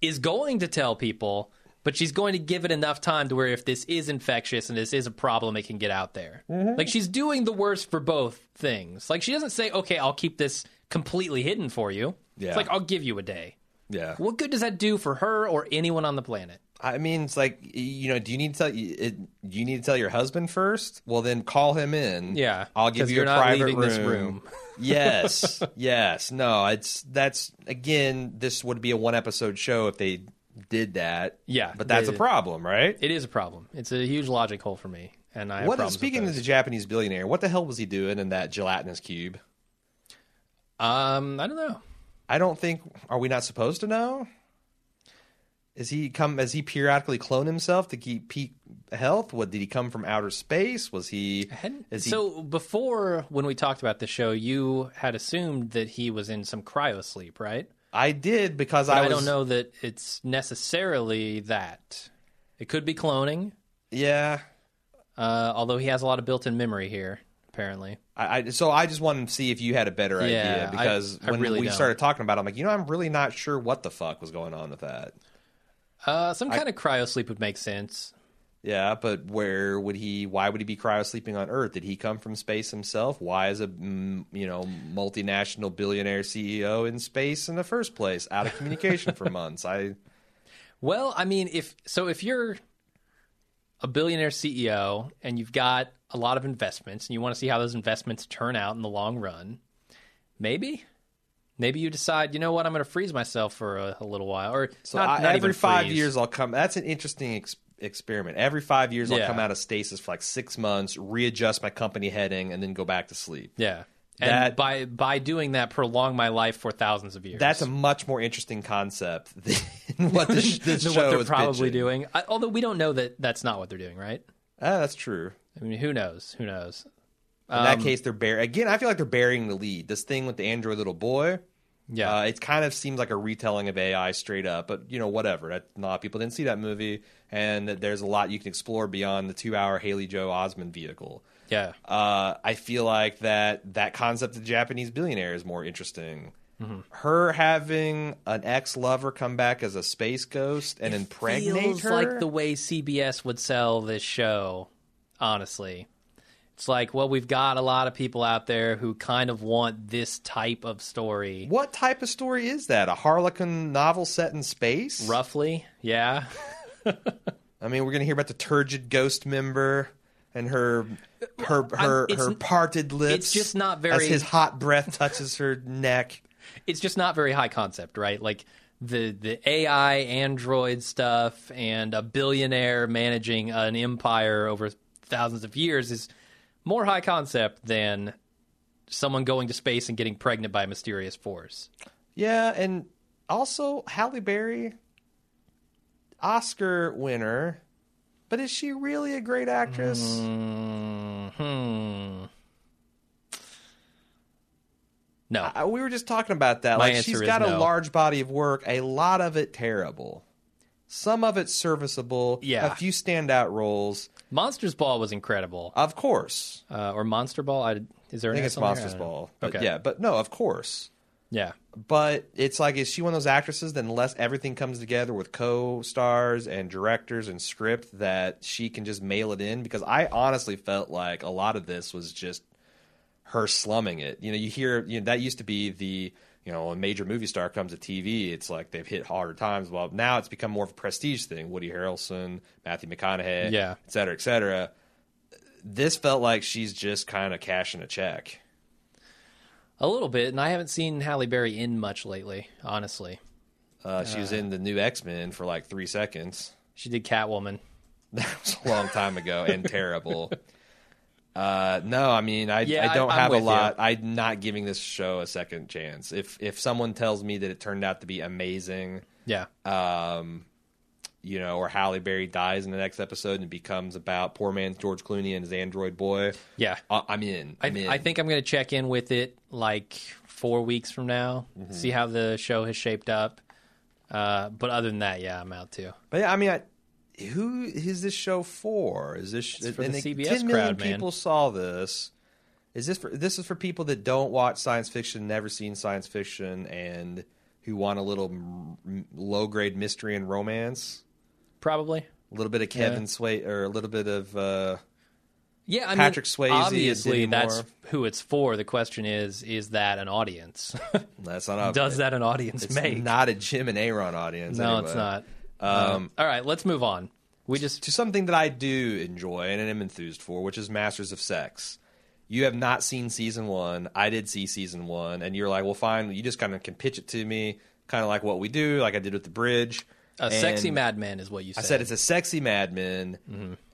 is going to tell people, but she's going to give it enough time to where if this is infectious and this is a problem, it can get out there. Mm-hmm. Like she's doing the worst for both things. Like she doesn't say, "Okay, I'll keep this completely hidden for you." Yeah. It's like I'll give you a day. yeah. What good does that do for her or anyone on the planet? I mean, it's like you know. Do you need to tell Do you need to tell your husband first? Well, then call him in. Yeah, I'll give you a private room. this room. <laughs> yes, <laughs> yes. No, it's that's again. This would be a one episode show if they did that. Yeah, but that's they- a problem, right? It is a problem. It's a huge logic hole for me, and I What? Speaking of the. Japanese billionaire, what the hell was he doing in that gelatinous cube? um, I don't know. I don't think. Are we not supposed to know? Is he come? Has he periodically clone himself to keep peak health? What did he come from outer space? Was he? Is he so before when we talked about the show, you had assumed that he was in some cryo sleep, right? I did because I I, don't know that it's necessarily that. It could be cloning, Yeah, uh, although he has a lot of built-in memory here, apparently. I, I so I just wanted to see if you had a better Yeah, idea because when really we don't. started talking about, it, I'm like, you know, I'm really not sure what the fuck was going on with that. Uh, some kind of cryo sleep would make sense. Yeah, but where would he? Why would he be cryo sleeping on Earth? Did he come from space himself? Why is a mm, you know multinational billionaire CEO in space in the first place, out of communication for <laughs> months? I Well, I mean, if so, if you're a billionaire CEO and you've got a lot of investments and you want to see how those investments turn out in the long run, maybe, maybe you decide, you know what, I'm going to freeze myself for a, a little while, or so not, I, not every even five freeze. years I'll come. That's an interesting ex- experiment. Every five years I'll come out of stasis for like six months, readjust my company heading, and then go back to sleep. Yeah, and That- by by doing that, prolong my life for thousands of years. That's a much more interesting concept <laughs> than what this, <laughs> this than show what they're is probably pitching. doing. I, although we don't know that that's not what they're doing, right? Ah, that's true. I mean, who knows? Who knows? In Um, that case, they're burying. Again, I feel like they're burying the lead. This thing with the android little boy. Yeah, Uh, it kind of seems like a retelling of AI straight up, but you know, whatever. That, a lot of people didn't see that movie, and there's a lot you can explore beyond the two-hour Haley Joel Osment vehicle. yeah. Uh, I feel like that that concept of Japanese billionaire is more interesting. Mm-hmm. Her having an ex-lover come back as a space ghost and impregnate feels her, like the way CBS would sell this show. Honestly, it's like, well, we've got a lot of people out there who kind of want this type of story. what type of story is that? A Harlequin novel set in space? Roughly, yeah. <laughs> I mean, we're gonna hear about the turgid ghost member and her her uh, her, it's- her parted lips. it's just not very as his hot breath touches her neck. <laughs> it's just not very high concept, right? Like the the AI android stuff and a billionaire managing an empire over thousands of years is more high concept than someone going to space and getting pregnant by a mysterious force. Yeah, and also Halle Berry, Oscar winner, but is she really a great actress? Hmm. No. I- we were just talking about that. My like she's got a large body of work, a lot of it terrible. Some of it serviceable, Yeah. a few standout roles. Monsters Ball was incredible. Of course. Uh, or Monster Ball? I, is there anything. I think it's? Monsters I don't know. Ball. But Okay. yeah, but no, of course. Yeah. But it's like, is she one of those actresses that unless everything comes together with co-stars and directors and script that she can just mail it in? Because I honestly felt like a lot of this was just her slumming it. You know, you hear you know, that used to be the you know a major movie star comes to TV. It's like they've hit harder times. Well, now it's become more of a prestige thing. Woody Harrelson, Matthew McConaughey, Yeah. et cetera, et cetera. This felt like she's just kind of cashing a check. A little bit, and I haven't seen Halle Berry in much lately. Honestly, Uh, she was in the new X Men for like three seconds. she did Catwoman. That was a long time ago and terrible. <laughs> Uh, no, I mean, I, Yeah, I don't I- have a with you. lot. I'm not giving this show a second chance. If if someone tells me that it turned out to be amazing, Yeah, um, you know, or Halle Berry dies in the next episode and it becomes about poor man's George Clooney and his android boy, yeah. I, I'm in. I, I'm in. I think I'm going to check in with it like four weeks from now, Mm-hmm. see how the show has shaped up. Uh, but other than that, yeah, I'm out too. But yeah, I mean, I, who is this show for? Is this It's for and the CBS 10 million crowd, man. people saw this. Is this for this is for people that don't watch science fiction, never seen science fiction, and who want a little low grade mystery and romance? Probably. A little bit of Kevin Yeah. Sway or a little bit of uh, Yeah, I Patrick mean, Swayze Obviously, that's who it's for. The question is, is that an audience? that's not <laughs> a, Does that an audience it's make? not a Jim and Aaron audience. no, anyway. it's not. Um, all right, let's move on. We just to something that I do enjoy and am enthused for, which is Masters of Sex. You have not seen season one. I did see season one, and you're like, well, fine. You just kind of can pitch it to me, kind of like what we do, like I did with the bridge. a sexy And Mad Men is what you said. I said it's a sexy Mad Men,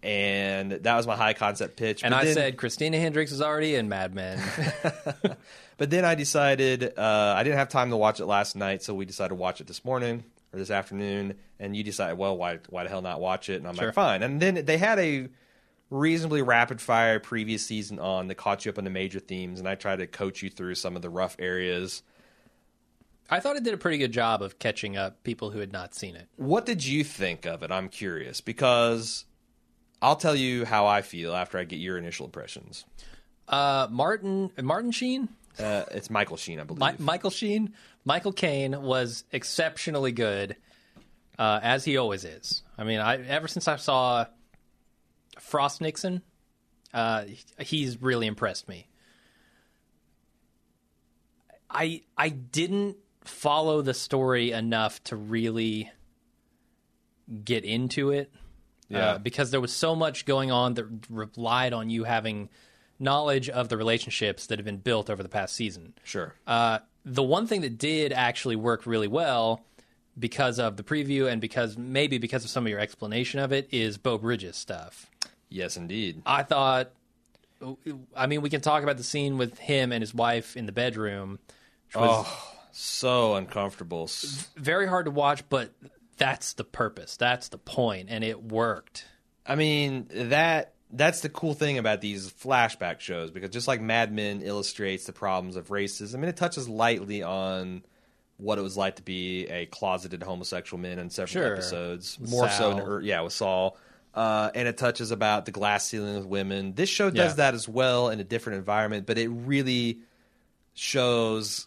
and that was my high concept pitch. and But I then- said Christina Hendricks is already in Mad Men. <laughs> But then I decided uh, I didn't have time to watch it last night, so we decided to watch it this morning or this afternoon. And you decide, well, why why the hell not watch it? And I'm Sure. like, fine. And then they had a reasonably rapid fire previous season on that caught you up on the major themes, and I tried to coach you through some of the rough areas. I thought it did a pretty good job of catching up people who had not seen it. What did you think of it? I'm curious because I'll tell you how I feel after I get your initial impressions. Uh, Martin Martin Sheen, Uh, it's Michael Sheen, I believe. Mi- Michael Sheen, Michael Caine was exceptionally good, uh, as he always is. I mean, I ever since I saw Frost Nixon, uh, he's really impressed me. I I didn't follow the story enough to really get into it. Yeah. Uh, because there was so much going on that relied on you having knowledge of the relationships that have been built over the past season. sure. Uh, the one thing that did actually work really well because of the preview and because maybe because of some of your explanation of it is Beau Bridges stuff. yes, indeed. I thought, I mean, we can talk about the scene with him and his wife in the bedroom, which was Oh, so uncomfortable. Very hard to watch, but that's the purpose. That's the point, and it worked. I mean that that's the cool thing about these flashback shows because just like Mad Men illustrates the problems of racism, and it touches lightly on what it was like to be a closeted homosexual man in several Sure. episodes, more so, in, yeah, with Saul. Uh, and it touches about the glass ceiling with women. This show does Yeah. that as well in a different environment, but it really shows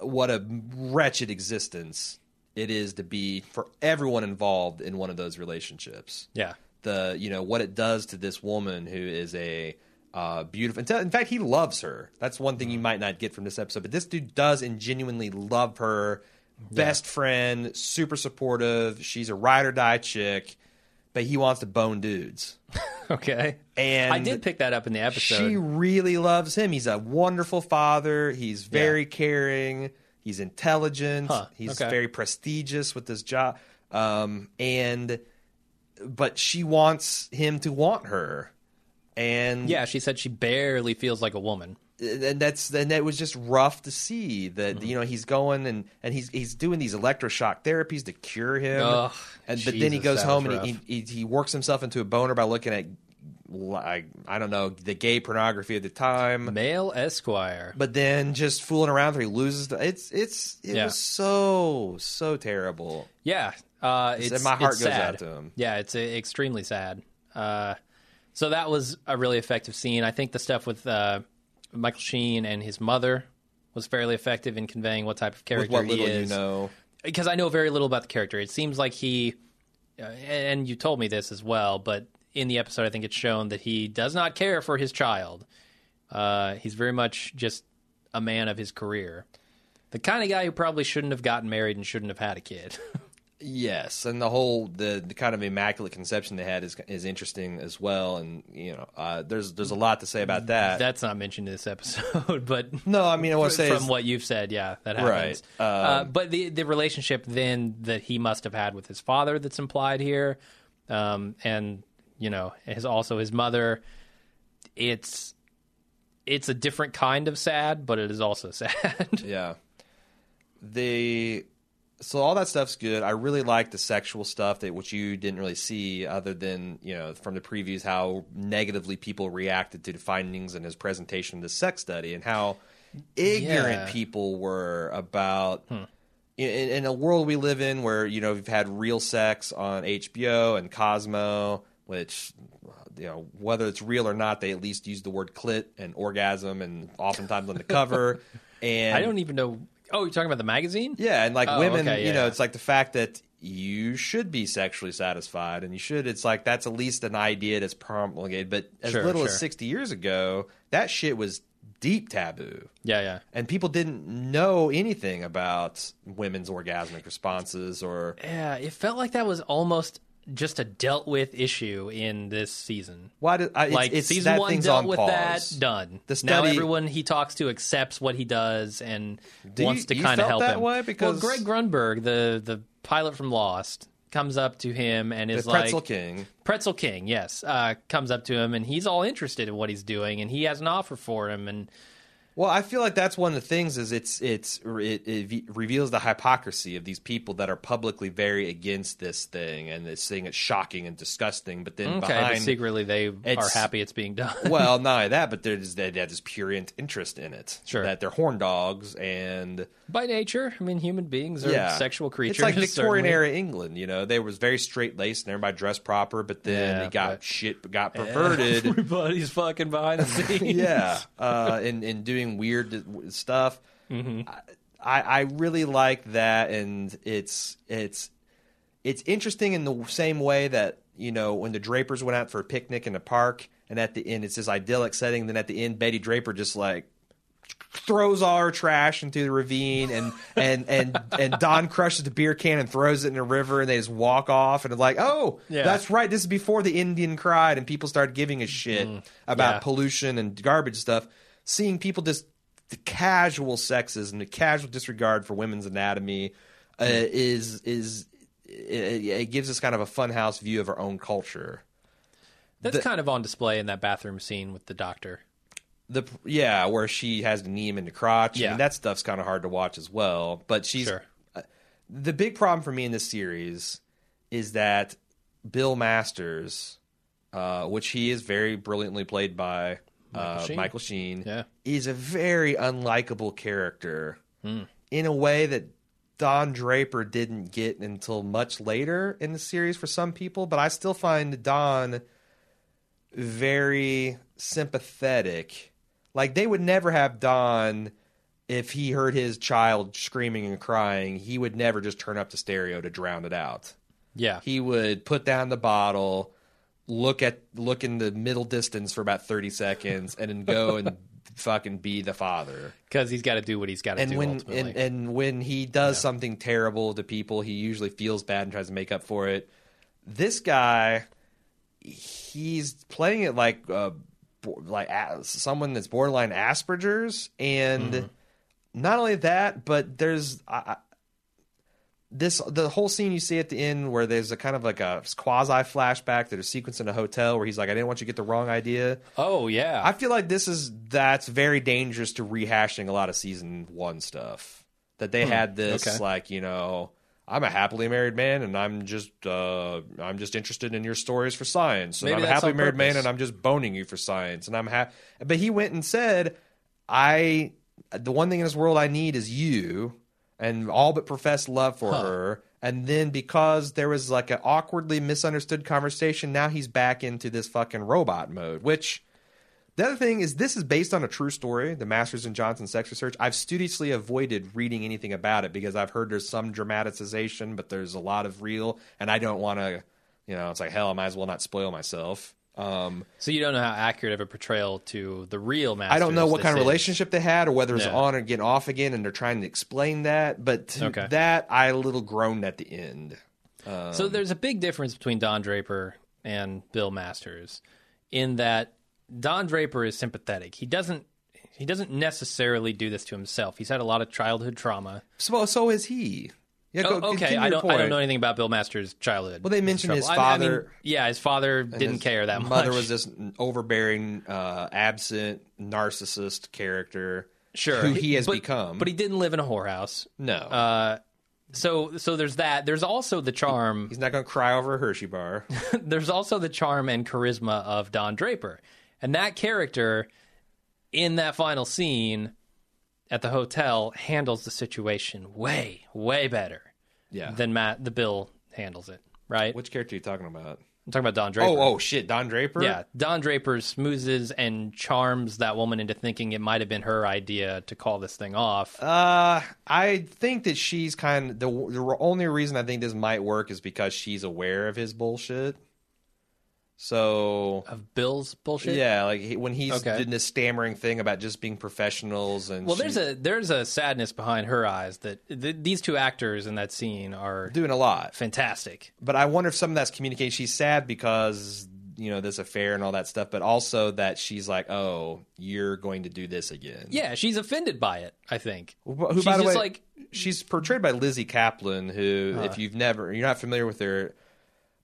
what a wretched existence it is to be for everyone involved in one of those relationships Yeah. The you know what it does to this woman who is a uh, beautiful. In fact, he loves her. That's one thing you might not get from this episode. But this dude does and genuinely love her. Best friend, super supportive. She's a ride or die chick, but he wants to bone dudes. <laughs> Okay. And I did pick that up in the episode. She really loves him. He's a wonderful father. He's very caring. He's intelligent. Huh, He's okay. very prestigious with his job. Um, and but she wants him to want her. And yeah, she said she barely feels like a woman. and that's and that was just rough to see that Mm-hmm. you know he's going and and he's he's doing these electroshock therapies to cure him Ugh, and but then he goes home and he, he he works himself into a boner by looking at like I don't know the gay pornography at the time Male Esquire. but then just fooling around he loses the it's it's it Yeah. was so so terrible Yeah, uh, it's, my heart it's goes sad. out to him. Yeah, it's uh, extremely sad. Uh, so that was a really effective scene. I think the stuff with uh, Michael Sheen and his mother was fairly effective in conveying what type of with character what he little is. you know Because I know very little about the character. It seems like he, uh, and you told me this as well, but in the episode, I think it's shown that he does not care for his child. Uh, he's very much just a man of his career. The kind of guy who probably shouldn't have gotten married and shouldn't have had a kid. <laughs> Yes, and the whole the, the kind of immaculate conception they had is is interesting as well, and you know, uh, there's there's a lot to say about that. That's not mentioned in this episode, <laughs> but no, I mean, I want to say from what you've said, yeah, that happens. Right. uh, Um, but the the relationship then that he must have had with his father that's implied here, um, and you know, his also his mother. It's it's a different kind of sad, but it is also <laughs> sad. Yeah. The so all that stuff's good. I really like the sexual stuff that which you didn't really see other than, you know, from the previews how negatively people reacted to the findings in his presentation of the sex study and how ignorant Yeah. people were about hmm. in, in a world we live in where, you know, we've had real sex on HBO and Cosmo, which you know, whether it's real or not, they at least use the word clit and orgasm and oftentimes on the cover. <laughs> And I don't even know. Oh, you're talking about the magazine? yeah, and like Oh, women, okay, you know, yeah. it's like the fact that you should be sexually satisfied and you should it's like that's at least an idea that's promulgated. But as Sure, little sure. as sixty years ago, that shit was deep taboo. Yeah, yeah. And people didn't know anything about women's orgasmic responses or Yeah, it felt like that was almost just a dealt with issue in this season. why did I, like it's, season that one dealt on with pause. that, done. The now everyone he talks to accepts what he does and Do wants you- to kind of help that him. way? Because- well, Greg Grunberg, the the pilot from Lost, comes up to him and is Pretzel like Pretzel King. Pretzel King, yes, uh, comes up to him and he's all interested in what he's doing and he has an offer for him and Well, I feel like that's one of the things is it's it's it, it reveals the hypocrisy of these people that are publicly very against this thing and this thing is shocking and disgusting, but then okay, but behind secretly they are happy it's being done. <laughs> well, <laughs> not only that, but there's they have this purient interest in it. Sure. that they're horn dogs and By nature, I mean human beings are yeah, sexual creatures. It's like Victorian certainly. era England. You know, they was very straight laced and everybody dressed proper, but then Yeah, it got but- shit got <laughs> perverted. Everybody's fucking behind the scenes. yeah, uh, and and doing weird stuff. Mm-hmm. I, I really like that, and it's it's it's interesting in the same way that you know when the Drapers went out for a picnic in the park, and at the end it's this idyllic setting. Then at the end, Betty Draper just like throws all her trash into the ravine and <laughs> and and and Don crushes the beer can and throws it in the river and they just walk off and like oh Yeah. that's right this is before the Indian cried and people started giving a shit about Yeah. pollution and garbage stuff seeing people just the casual sexism and the casual disregard for women's anatomy uh, is is it, it gives us kind of a funhouse view of our own culture That's The- kind of on display in that bathroom scene with the doctor. the yeah where she has to knee him in the crotch I Yeah. mean, that stuff's kind of hard to watch as well but she's Sure. uh, the big problem for me in this series is that bill masters uh, which he is very brilliantly played by uh, Sheen. michael sheen Yeah. is a very unlikable character in a way that Don Draper didn't get until much later in the series for some people, but I still find Don very sympathetic. Like they would never have Don if he heard his child screaming and crying, he would never just turn up the stereo to drown it out. Yeah. He would put down the bottle, look at look in the middle distance for about 30 seconds and then go and <laughs> fucking be the father Because he's got to do what he's got to and do when ultimately. and, and when he does something terrible to people, he usually feels bad and tries to make up for it. This guy, he's playing it like uh, like someone that's borderline Asperger's, and Mm-hmm. not only that, but there's. I- this the whole scene you see at the end where there's a kind of like a quasi flashback that a sequence in a hotel where he's like, "I didn't want you to get the wrong idea." oh, yeah. I feel like this is that's very dangerous to rehashing a lot of season one stuff. That they had this okay. like you know I'm a happily married man and I'm just uh, I'm just interested in your stories for science. And Maybe I'm a happily married man and I'm just boning you for science. And I'm ha- but he went and said I the one thing in this world I need is you and all but professed love for her. And then because there was like an awkwardly misunderstood conversation, now he's back into this fucking robot mode. Which the other thing is this is based on a true story, the Masters and Johnson sex research. I've studiously avoided reading anything about it because I've heard there's some dramatization, but there's a lot of real, and I don't want to. You know, it's like hell. I might as well not spoil myself. Um, So you don't know how accurate of a portrayal to the real Masters. I don't know what kind of relationship they had or whether it's Yeah. on or getting off again, and they're trying to explain that. But to Okay. that, I a little groaned at the end. So there's a big difference between Don Draper and Bill Masters in that Don Draper is sympathetic. He doesn't he doesn't necessarily do this to himself. He's had a lot of childhood trauma. So, so is he. Yeah, go, Oh, okay, I don't I don't know anything about Bill Masters' childhood. Well, they mentioned his trouble. I- I mean, father- yeah, his father didn't his care that much. Mother was this overbearing, uh, absent, narcissist character. sure who he has but- become. but he didn't live in a whorehouse. No, Uh, so so there's that. There's also the charm. he's not going to cry over a Hershey bar. <laughs> there's also the charm and charisma of Don Draper. And that character in that final scene at the hotel handles the situation way, way better Yeah. than Matt the Bill handles it, right? Which character are you talking about? I'm talking about Don Draper. Oh, oh shit, Don Draper. Yeah, Don Draper smoozes and charms that woman into thinking it might have been her idea to call this thing off. Uh, I think that she's kind of the the only reason I think this might work is because she's aware of his bullshit. So of Bill's bullshit. yeah, like he, when he's Okay. doing this stammering thing about just being professionals and Well, she- there's a there's a sadness behind her eyes that th- these two actors in that scene are doing a lot. fantastic. But I wonder if some of that's communicating. She's sad because you know this affair and all that stuff, but also that she's like, "Oh, you're going to do this again." Yeah, she's offended by it. I think. Who, she's by the just way, like she's portrayed by Lizzy Caplan, who, Uh. if you've never, you're not familiar with her.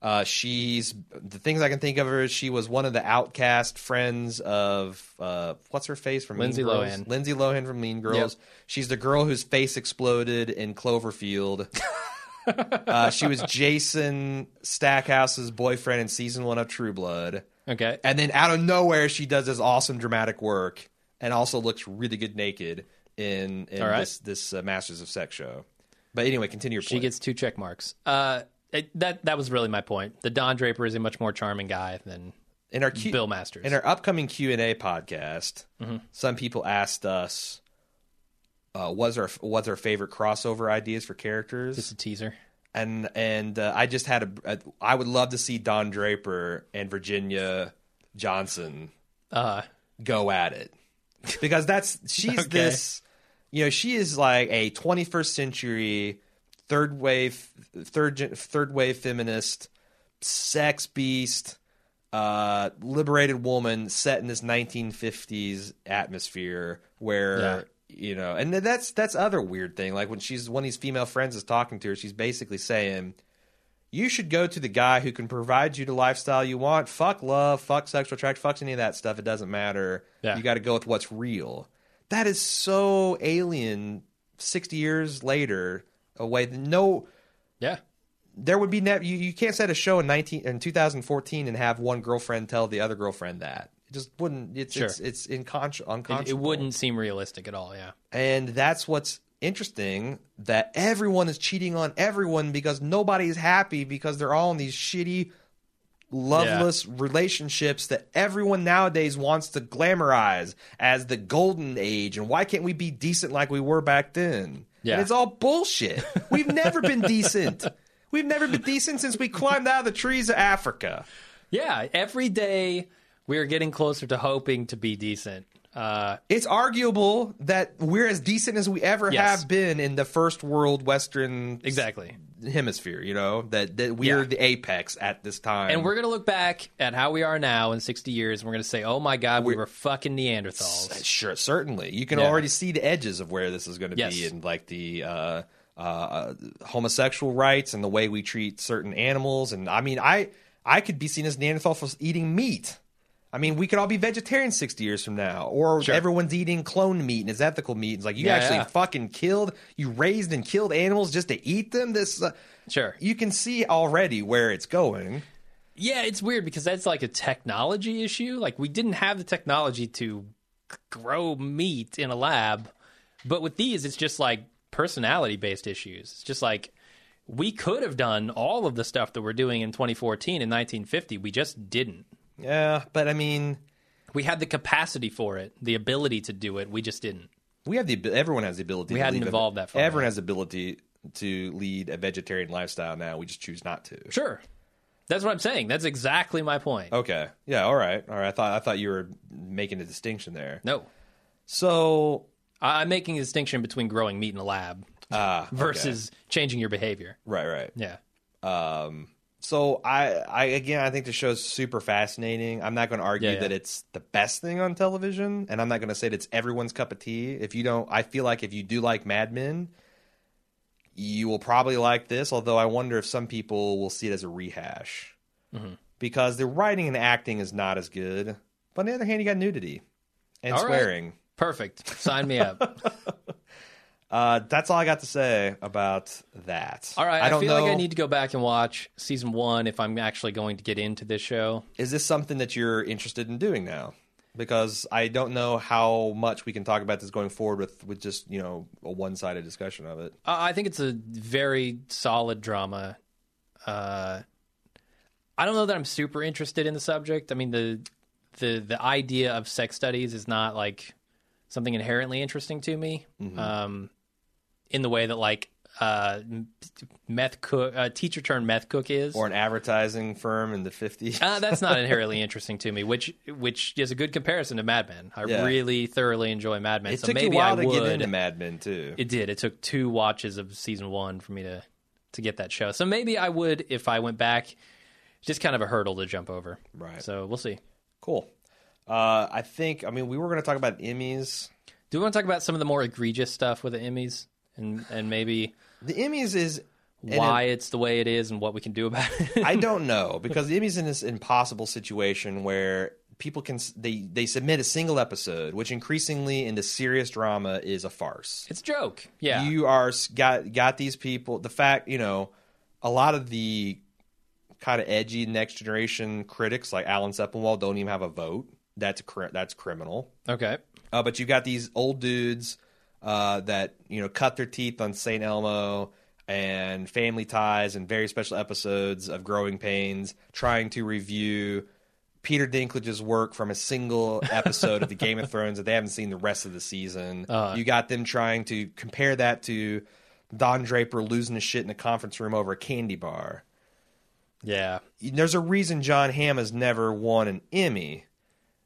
Uh, she's the things I can think of her. is She was one of the outcast friends of uh, what's her face from Lindsay Mean Girls? Lohan. Lindsay Lohan from Mean Girls. She's the girl whose face exploded in Cloverfield. <laughs> uh, she was Jason Stackhouse's boyfriend in season one of True Blood. okay. And then out of nowhere, she does this awesome dramatic work and also looks really good naked in, in right. this, this uh, Masters of Sex show. But anyway, continue your She point. gets two check marks. Uh, it, that that was really my point. The Don Draper is a much more charming guy than in our Q- Bill Masters. in our upcoming Q and A podcast, Mm-hmm. some people asked us, uh, "Was our was our favorite crossover ideas for characters?" Just a teaser. and and uh, I just had a, a. I would love to see Don Draper and Virginia Johnson Uh, go at it because that's she's <laughs> Okay. this you know she is like a 21st century third wave third third wave feminist sex beast uh liberated woman set in this 1950s atmosphere where Yeah. you know and that's that's other weird thing like when she's one of these female friends is talking to her she's basically saying you should go to the guy who can provide you the lifestyle you want. Fuck love, fuck sexual attraction, fuck any of that stuff. It doesn't matter. Yeah. You got to go with what's real. That is so alien. Sixty years later, away. No, yeah. there would be ne- you. You can't set a show in nineteen in 2014 and have one girlfriend tell the other girlfriend that. It just wouldn't. It's Sure. it's it's inconsci- It, unconscionable. it wouldn't seem realistic at all. Yeah. And that's what's interesting that everyone is cheating on everyone because nobody is happy because they're all in these shitty, loveless relationships that everyone nowadays wants to glamorize as the golden age. And why can't we be decent like we were back then? Yeah. And it's all bullshit. We've never been <laughs> decent. We've never been decent since we climbed out of the trees of Africa. Yeah. Every day we are getting closer to hoping to be decent. Uh, It's arguable that we're as decent as we ever Yes. have been in the first world Western exactly. hemisphere, you know, that, that we're Yeah. the apex at this time. And we're gonna look back at how we are now in 60 years, and we're gonna say, "Oh my God, we We're- were fucking Neanderthals." sure, certainly. You can Yeah. already see the edges of where this is going to Yes. be in like the uh, uh, homosexual rights and the way we treat certain animals. And I mean, I I could be seen as Neanderthal for eating meat. I mean, we could all be vegetarians 60 years from now, or Sure. everyone's eating cloned meat and it's ethical meat. It's like you Yeah, actually yeah. fucking killed, you raised and killed animals just to eat them. This, uh, Sure. you can see already where it's going. Yeah, it's weird because that's like a technology issue. Like we didn't have the technology to grow meat in a lab, but with these, it's just like personality based issues. It's just like we could have done all of the stuff that we're doing in 2014 and 1950. We just didn't. Yeah, but I mean, We had the capacity for it, the ability to do it. We just didn't. We have the abi- everyone has the ability. We to hadn't lead a- evolved that far Everyone yet. has the ability to lead a vegetarian lifestyle now. We just choose not to. Sure. That's what I'm saying. That's exactly my point. Okay. Yeah. All right. All right. I thought I thought you were making a distinction there. No, So. I- I'm making a distinction between growing meat in a lab Ah. okay. versus changing your behavior. Right. Right. Yeah. Um. So I, I again, I think the show's super fascinating. I'm not going to argue Yeah, yeah. that it's the best thing on television, and I'm not going to say that it's everyone's cup of tea. If you don't, I feel like if you do like Mad Men, you will probably like this. Although I wonder if some people will see it as a rehash Mm-hmm. because the writing and acting is not as good. But on the other hand, you got nudity and All right. swearing. Perfect. Sign me up. <laughs> Uh, that's all I got to say about that. All right. I I, don't feel know. like I need to go back and watch season one if I'm actually going to get into this show. is this something that you're interested in doing now? Because I don't know how much we can talk about this going forward with with just you know a one sided discussion of it. Uh, I think it's a very solid drama. Uh, I don't know that I'm super interested in the subject. I mean the the the idea of sex studies is not like something inherently interesting to me. Mm-hmm. Um, in the way that like uh, meth cook, uh, teacher turned meth cook is. Or an advertising firm in the fifties. Uh, that's not <laughs> inherently interesting to me, which which is a good comparison to Mad Men. I Yeah. really thoroughly enjoy Mad Men, it so took you a maybe while I to would. get into Mad Men too. It did. It took two watches of season one for me to to get that show. So maybe I would if I went back. Just kind of a hurdle to jump over. Right. So we'll see. cool. Uh, I think. I mean, we were going to talk about Emmys. Do we want to talk about some of the more egregious stuff with the Emmys and and maybe The Emmys is why it's the way it is and what we can do about it? I don't <laughs> know because the Emmys in this impossible situation where people can they they submit a single episode, which increasingly in the serious drama is a farce. it's a joke. Yeah. You are got got these people. The fact you know, a lot of the kind of edgy next generation critics like Alan Sepinwall don't even have a vote. That's that's criminal. okay. Uh, but you've got these old dudes uh, that you know cut their teeth on Saint Elmo and Family Ties and very special episodes of Growing Pains, trying to review Peter Dinklage's work from a single episode of the Game of <laughs> Thrones that they haven't seen the rest of the season. Uh. you got them trying to compare that to Don Draper losing his shit in a conference room over a candy bar. Yeah. There's a reason Jon Hamm has never won an Emmy.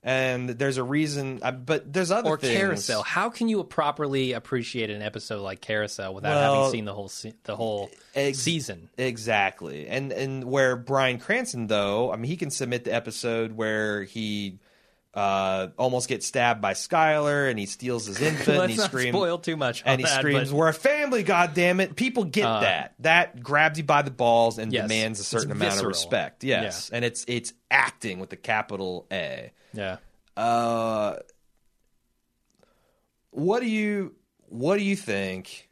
And there's a reason, uh, but there's other Or things. Carousel. How can you properly appreciate an episode like Carousel without Well, having seen the whole se- the whole ex- season? Exactly. And and where Bryan Cranston though, I mean he can submit the episode where he uh, almost gets stabbed by Skyler and he steals his <laughs> infant and he screams spoil too much. And he that, screams, but- "We're a family, goddamn it!" People get Uh, that. That grabs you by the balls and Yes. demands a certain amount visceral. of respect. Yes, and it's it's acting with the capital A. yeah. Uh, what do you what do you think?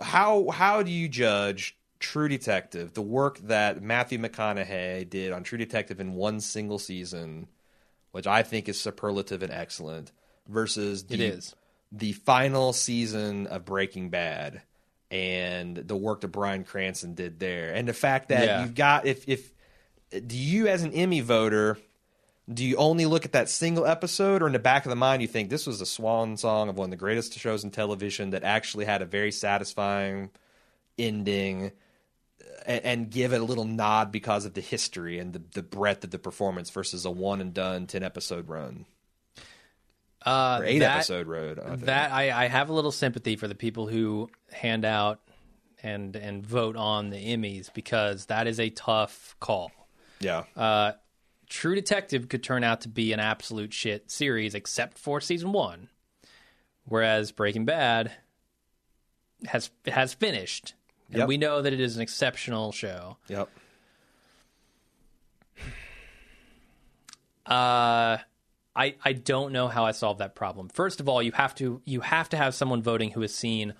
How how do you judge True Detective, the work that Matthew McConaughey did on True Detective in one single season, which I think is superlative and excellent, versus the, It is. the final season of Breaking Bad and the work that Bryan Cranston did there, and the fact that Yeah. you've got if if do you as an Emmy voter do you only look at that single episode or in the back of the mind you think this was a swan song of one of the greatest shows in television that actually had a very satisfying ending and, and give it a little nod because of the history and the, the breadth of the performance versus a one and done 10 episode run Uh, or eight that, episode road I. That I, I have a little sympathy for the people who hand out and and vote on the Emmys because that is a tough call. yeah Uh, True Detective could turn out to be an absolute shit series, except for season one, whereas Breaking Bad has has finished, and Yep. we know that it is an exceptional show. yep Uh, I I don't know how I solve that problem. First of all, you have to you have to have someone voting who has seen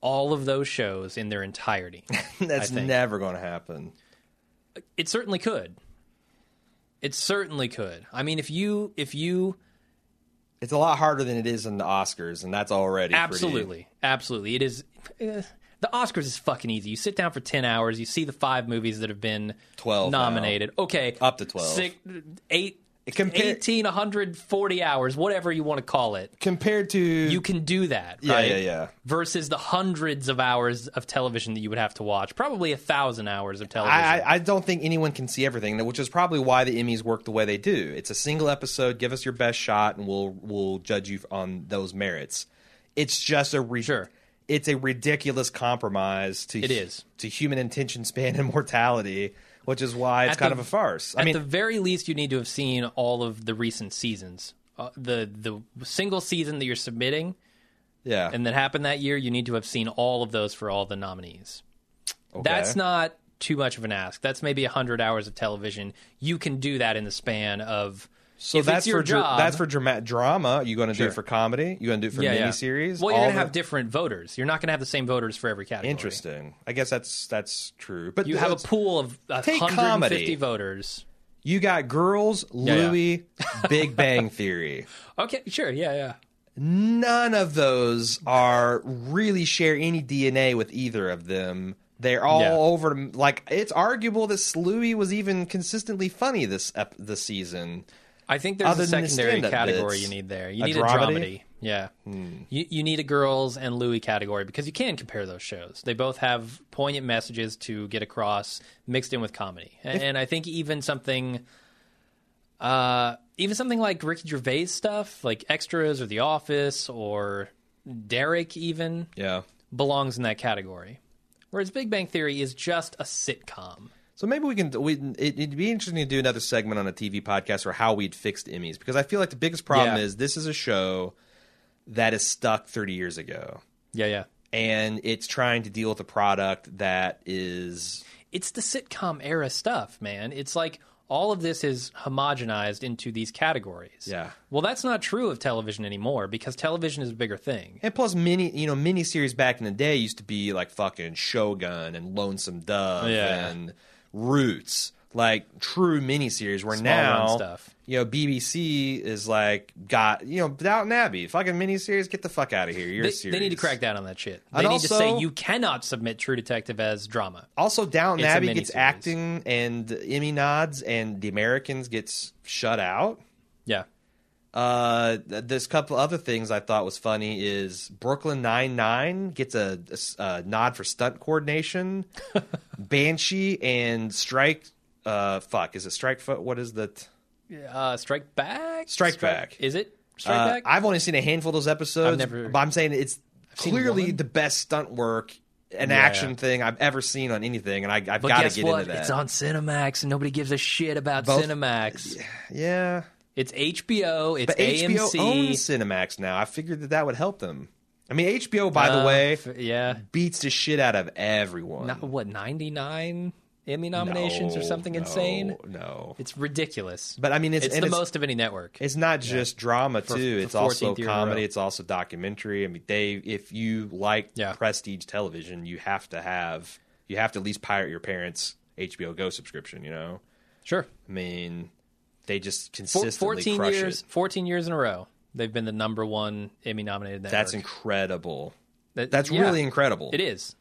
all of those shows in their entirety. <laughs> that's never going to happen it certainly could. It certainly could. I mean, if you if you it's a lot harder than it is in the oscars and that's already pretty- absolutely absolutely it is. The Oscars is fucking easy. You sit down for ten hours. You see the five movies that have been 12 now. nominated. Okay, Up to 12. Six, eight Compare, 18, 140 hours, whatever you want to call it. compared to You can do that, Yeah, right? yeah, yeah. Versus the hundreds of hours of television that you would have to watch. Probably a thousand hours of television. I, I- I don't think anyone can see everything, which is probably why the Emmys work the way they do. It's a single episode. Give us your best shot, and we'll we'll judge you on those merits. It's just a re- Sure. It's a ridiculous compromise to It is. to human attention span <laughs> and mortality, which is why it's At kind the- of a farce. I At mean, the very least, you need to have seen all of the recent seasons. Uh, the the single season that you're submitting yeah, and that happened that year, you need to have seen all of those for all the nominees. okay. That's not too much of an ask. That's maybe 100 hours of television. You can do that in the span of. So if that's for job, that's for drama. Drama, you going to do it for comedy? You going to do it for yeah, yeah. miniseries? Well, you're going to the- have different voters. You're not going to have the same voters for every category. Interesting. I guess that's that's true. But You have a pool of uh, Take 150 comedy. voters. You got girls, yeah. Louis, <laughs> Big Bang Theory. Okay, sure, yeah, yeah. None of those are really share any DNA with either of them. They're all Yeah. over. Like it's arguable that Louis was even consistently funny this ep- this season. I think there's Other a the secondary stand-up category you need there. You A need dramedy? a dramedy. Yeah. You, you need a girls and Louis category because you can compare those shows. They both have poignant messages to get across mixed in with comedy. And, and I think even something uh even something like Ricky Gervais stuff, like Extras or The Office or Derek even Yeah. belongs in that category. Whereas Big Bang Theory is just a sitcom. So maybe we can. We, it, it'd be interesting to do another segment on a TV podcast or how we'd fixed Emmys because I feel like the biggest problem Yeah. is this is a show that is stuck 30 years ago Yeah, yeah. and it's trying to deal with a product that is it's the sitcom era stuff, man. It's like all of this is homogenized into these categories. Yeah. Well, that's not true of television anymore because television is a bigger thing. And plus, mini you know miniseries back in the day used to be like fucking Shogun and Lonesome Dove Yeah. and Roots, like true miniseries. Where Small now, stuff. you know, BBC is like got you know Downton Abbey, fucking miniseries. Get the fuck out of here. You're They, they need to crack down on that shit. They And need to say you cannot submit True Detective as drama. Also, Downton It's Abbey gets acting and Emmy nods, and The Americans gets shut out. Uh, th- there's a couple other things I thought was funny is Brooklyn Nine Nine gets a nod for stunt coordination. <laughs> Banshee and Strike, uh, fuck, is it Strike? Fo- What is that? Uh, Strike Back? Strike Back. Is it? Strike Uh, Back? I've only seen a handful of those episodes, I've never- but I'm saying it's seen clearly the best stunt work, an Yeah. action thing I've ever seen on anything, and I, I've got to get what? into that. It's on Cinemax and nobody gives a shit about Both- Cinemax. yeah, It's HBO, it's but HBO AMC. owns Cinemax now. I figured that that would help them. I mean, HBO, by the Uh, way, f- yeah. beats the shit out of everyone. Not, what, 99 Emmy nominations or something no, insane? No, It's ridiculous. but I mean, it's, it's the it's, most of any network. It's not just drama For- too. for it's also 14th year in a comedy. It's also documentary. I mean, they if you like Yeah. prestige television, you have to have you have to at least pirate your parents' HBO Go subscription. You know, Sure. I mean, they just consistently 14 crush years, it. 14 years in a row. They've been the number one Emmy nominated network. That's incredible. That- That's yeah, really incredible. It is.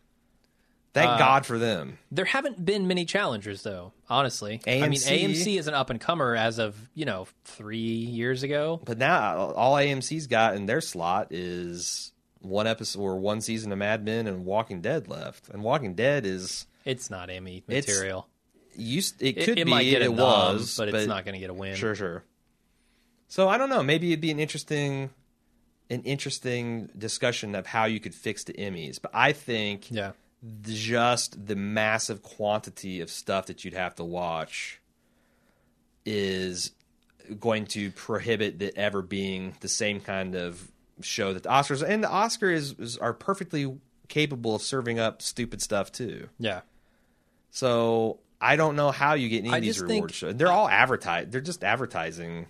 Thank Uh, God for them. There haven't been many challengers, though. Honestly, I mean, AMC AMC is an up and comer as of you know three years ago. But now all AMC's got in their slot is one episode or one season of Mad Men and Walking Dead left. And Walking Dead is It's not Emmy material. Used. It It, could it be. might get it nom, was, but it's not going to get a win. Sure, sure. So I don't know. Maybe it'd be an interesting, an interesting discussion of how you could fix the Emmys. But I think Yeah. just the massive quantity of stuff that you'd have to watch is going to prohibit the ever being the same kind of show that the Oscars and the Oscars is, are perfectly capable of serving up stupid stuff too. Yeah. So I don't know how you get any I of these just reward think- shows. They're all advertised. They're just advertising.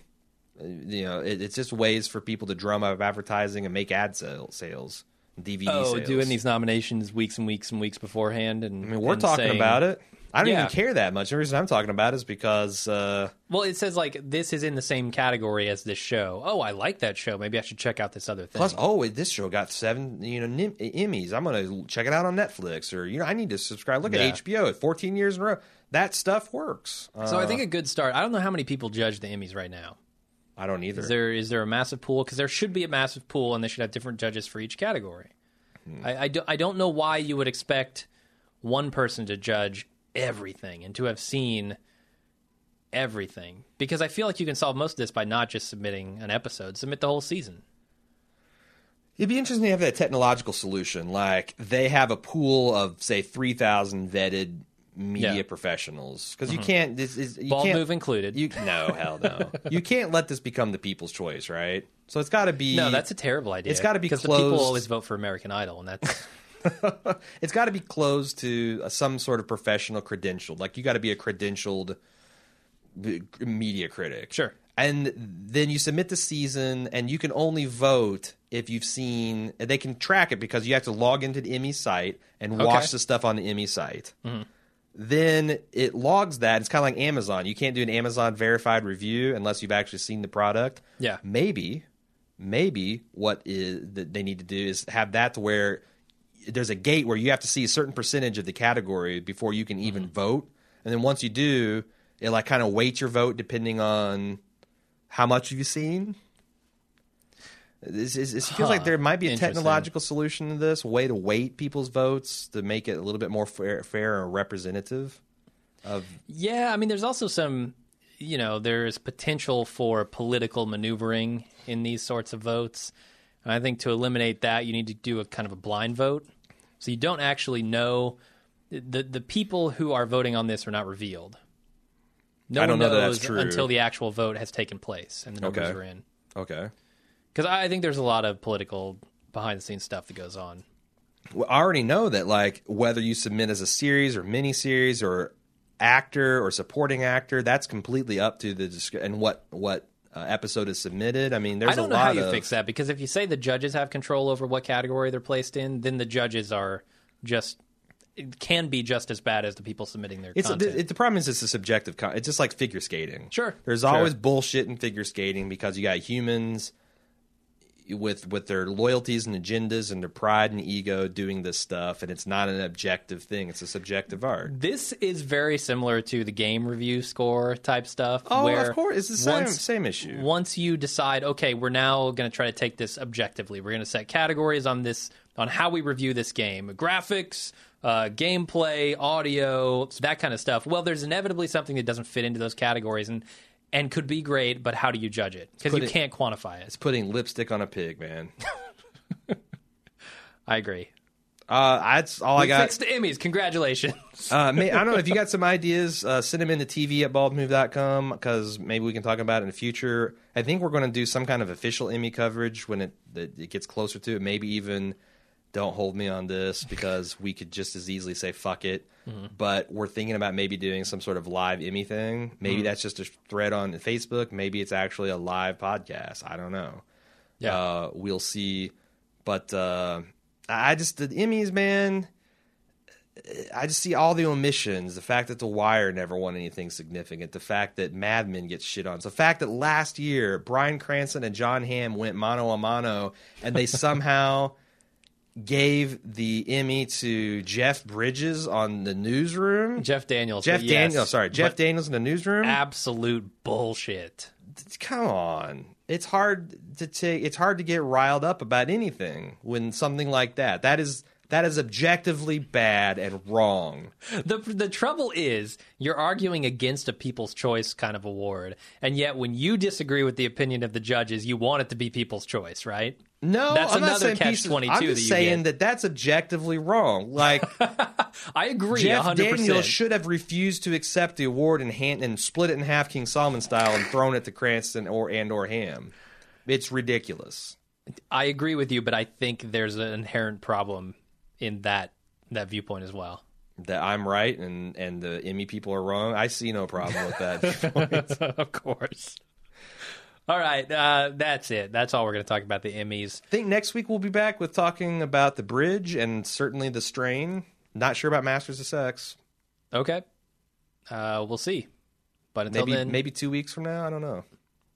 You know, it, it's just ways for people to drum up advertising and make ad sale, sales, DVD Oh, sales. doing these nominations weeks and weeks and weeks beforehand, and I mean, we're and talking saying- about it. I don't Yeah. even care that much. The reason I'm talking about is because uh, Well, it says like this is in the same category as this show. Oh, I like that show. Maybe I should check out this other thing. plus, oh, this show got seven, you know, Emmys. I'm gonna check it out on Netflix, or you know, I need to subscribe. Look Yeah. at HBO, 14 years in a row. That stuff works. Uh, so I think a good start. I don't know how many people judge the Emmys right now. I don't either. Is there is there a massive pool? Because there should be a massive pool, and they should have different judges for each category. Hmm. I, I, do, I don't know why you would expect one person to judge everything and to have seen everything. Because I feel like you can solve most of this by not just submitting an episode. Submit the whole season. It'd be interesting to have that technological solution. Like they have a pool of say 3,000 vetted media Yeah. Mm-hmm. professionals because you can't. This is you Ball can't, move included. You no hell no. you can't let this become the people's choice, right? So it's got to be no, that's a terrible idea. It's gotta be because the people always vote for American Idol, and that's <laughs> it's got to be closed to uh, some sort of professional credential. Like you got to be a credentialed media critic. Sure. And then you submit the season, and you can only vote if you've seen. They can track it because you have to log into the Emmy site and watch Okay. Mm-hmm. the stuff on the Emmy site. Then it logs that. It's kind of like Amazon. You can't do an Amazon verified review unless you've actually seen the product. Yeah. Maybe, maybe what is that they need to do is have that to where there's a gate where you have to see a certain percentage of the category before you can even Mm-hmm. vote, and then once you do, it like kind of weights your vote depending on how much you've you seen. This is, it feels like there might be a technological solution to this, way to weight people's votes to make it a little bit more fair, fair and representative. Of Yeah, I mean, there's also some, you know, there's potential for political maneuvering in these sorts of votes. And I think to eliminate that, you need to do a kind of a blind vote. So you don't actually know the the people who are voting on this are not revealed. No one know that knows true. until the actual vote has taken place and the numbers Okay. are in. okay, Because I think there's a lot of political behind the scenes stuff that goes on. well, I already know that like whether you submit as a series or miniseries or actor or supporting actor, that's completely up to the disc- and what what uh, episode is submitted. I mean, there's I don't a know lot how you of fix that because if you say the judges have control over what category they're placed in, then the judges are just it can be just as bad as the people submitting their It's content. it, the problem is it's a subjective. Con- it's just like figure skating. Sure, there's sure. always bullshit in figure skating because you got humans with with their loyalties and agendas and their pride and ego doing this stuff, and it's not an objective thing. It's a subjective art. this is very similar to the game review score type stuff. Oh, where of course, it's the same once- same issue. Once you decide, okay, we're now going to try to take this objectively. We're going to set categories on this on how we review this game, graphics, uh, gameplay, audio, that kind of stuff. Well, there's inevitably something that doesn't fit into those categories and and could be great, but how do you judge it? Because you can't quantify it. It's putting lipstick on a pig, man. <laughs> I agree. Uh, that's all I got. fixed the Emmys. Congratulations. Uh, may, I don't know if you got some ideas. Uh, send them into TV at baldmove.com because maybe we can talk about it in the future. I think we're going to do some kind of official Emmy coverage when it that it gets closer to it. Maybe even don't hold me on this because we could just as easily say fuck it. But we're thinking about maybe doing some sort of live Emmy thing. Maybe that's just a thread on Facebook. Maybe it's actually a live podcast. I don't know. Yeah. Uh, we'll see. But uh, I just the Emmys, man. I just see all the omissions. The fact that The Wire never won anything significant. The fact that Mad Men gets shit on. The fact that last year Bryan Cranston and Jon Hamm went mano a mano, and they <laughs> somehow gave the Emmy to Jeff Bridges on the newsroom. Jeff Daniels. Jeff yes, Daniels, sorry, Jeff Daniels in the newsroom. Absolute bullshit. Come on, it's hard to take. It's hard to get riled up about anything when something like that. That is that is objectively bad and wrong. The the trouble is you're arguing against a People's Choice kind of award, and yet when you disagree with the opinion of the judges, you want it to be People's Choice, right? No, That's I'm not another saying catch pieces- 22 I'm that just you saying get. that that's objectively wrong. Like <laughs> I agree. Jeff 100%. Daniels should have refused to accept the award and hand and split it in half, King Solomon style, and thrown it to Cranston or and or Hamm. It's ridiculous. I agree with you, but I think there's an inherent problem in that that viewpoint as well. That I'm right and and the Emmy people are wrong. I see no problem with that. <laughs> of course. All right, uh, that's it. That's all we're going to talk about the Emmys. I think next week we'll be back with talking about the bridge and certainly the strain. Not sure about Masters of Sex. Okay. Uh, we'll see. But until Maybe then, maybe two weeks from now. I don't know.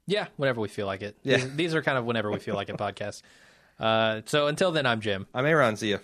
yeah, whenever we feel like it. Yeah. These, these are kind of whenever we feel like it <laughs> podcasts. Uh, so until then, I'm Jim. I'm Aaron. See ya.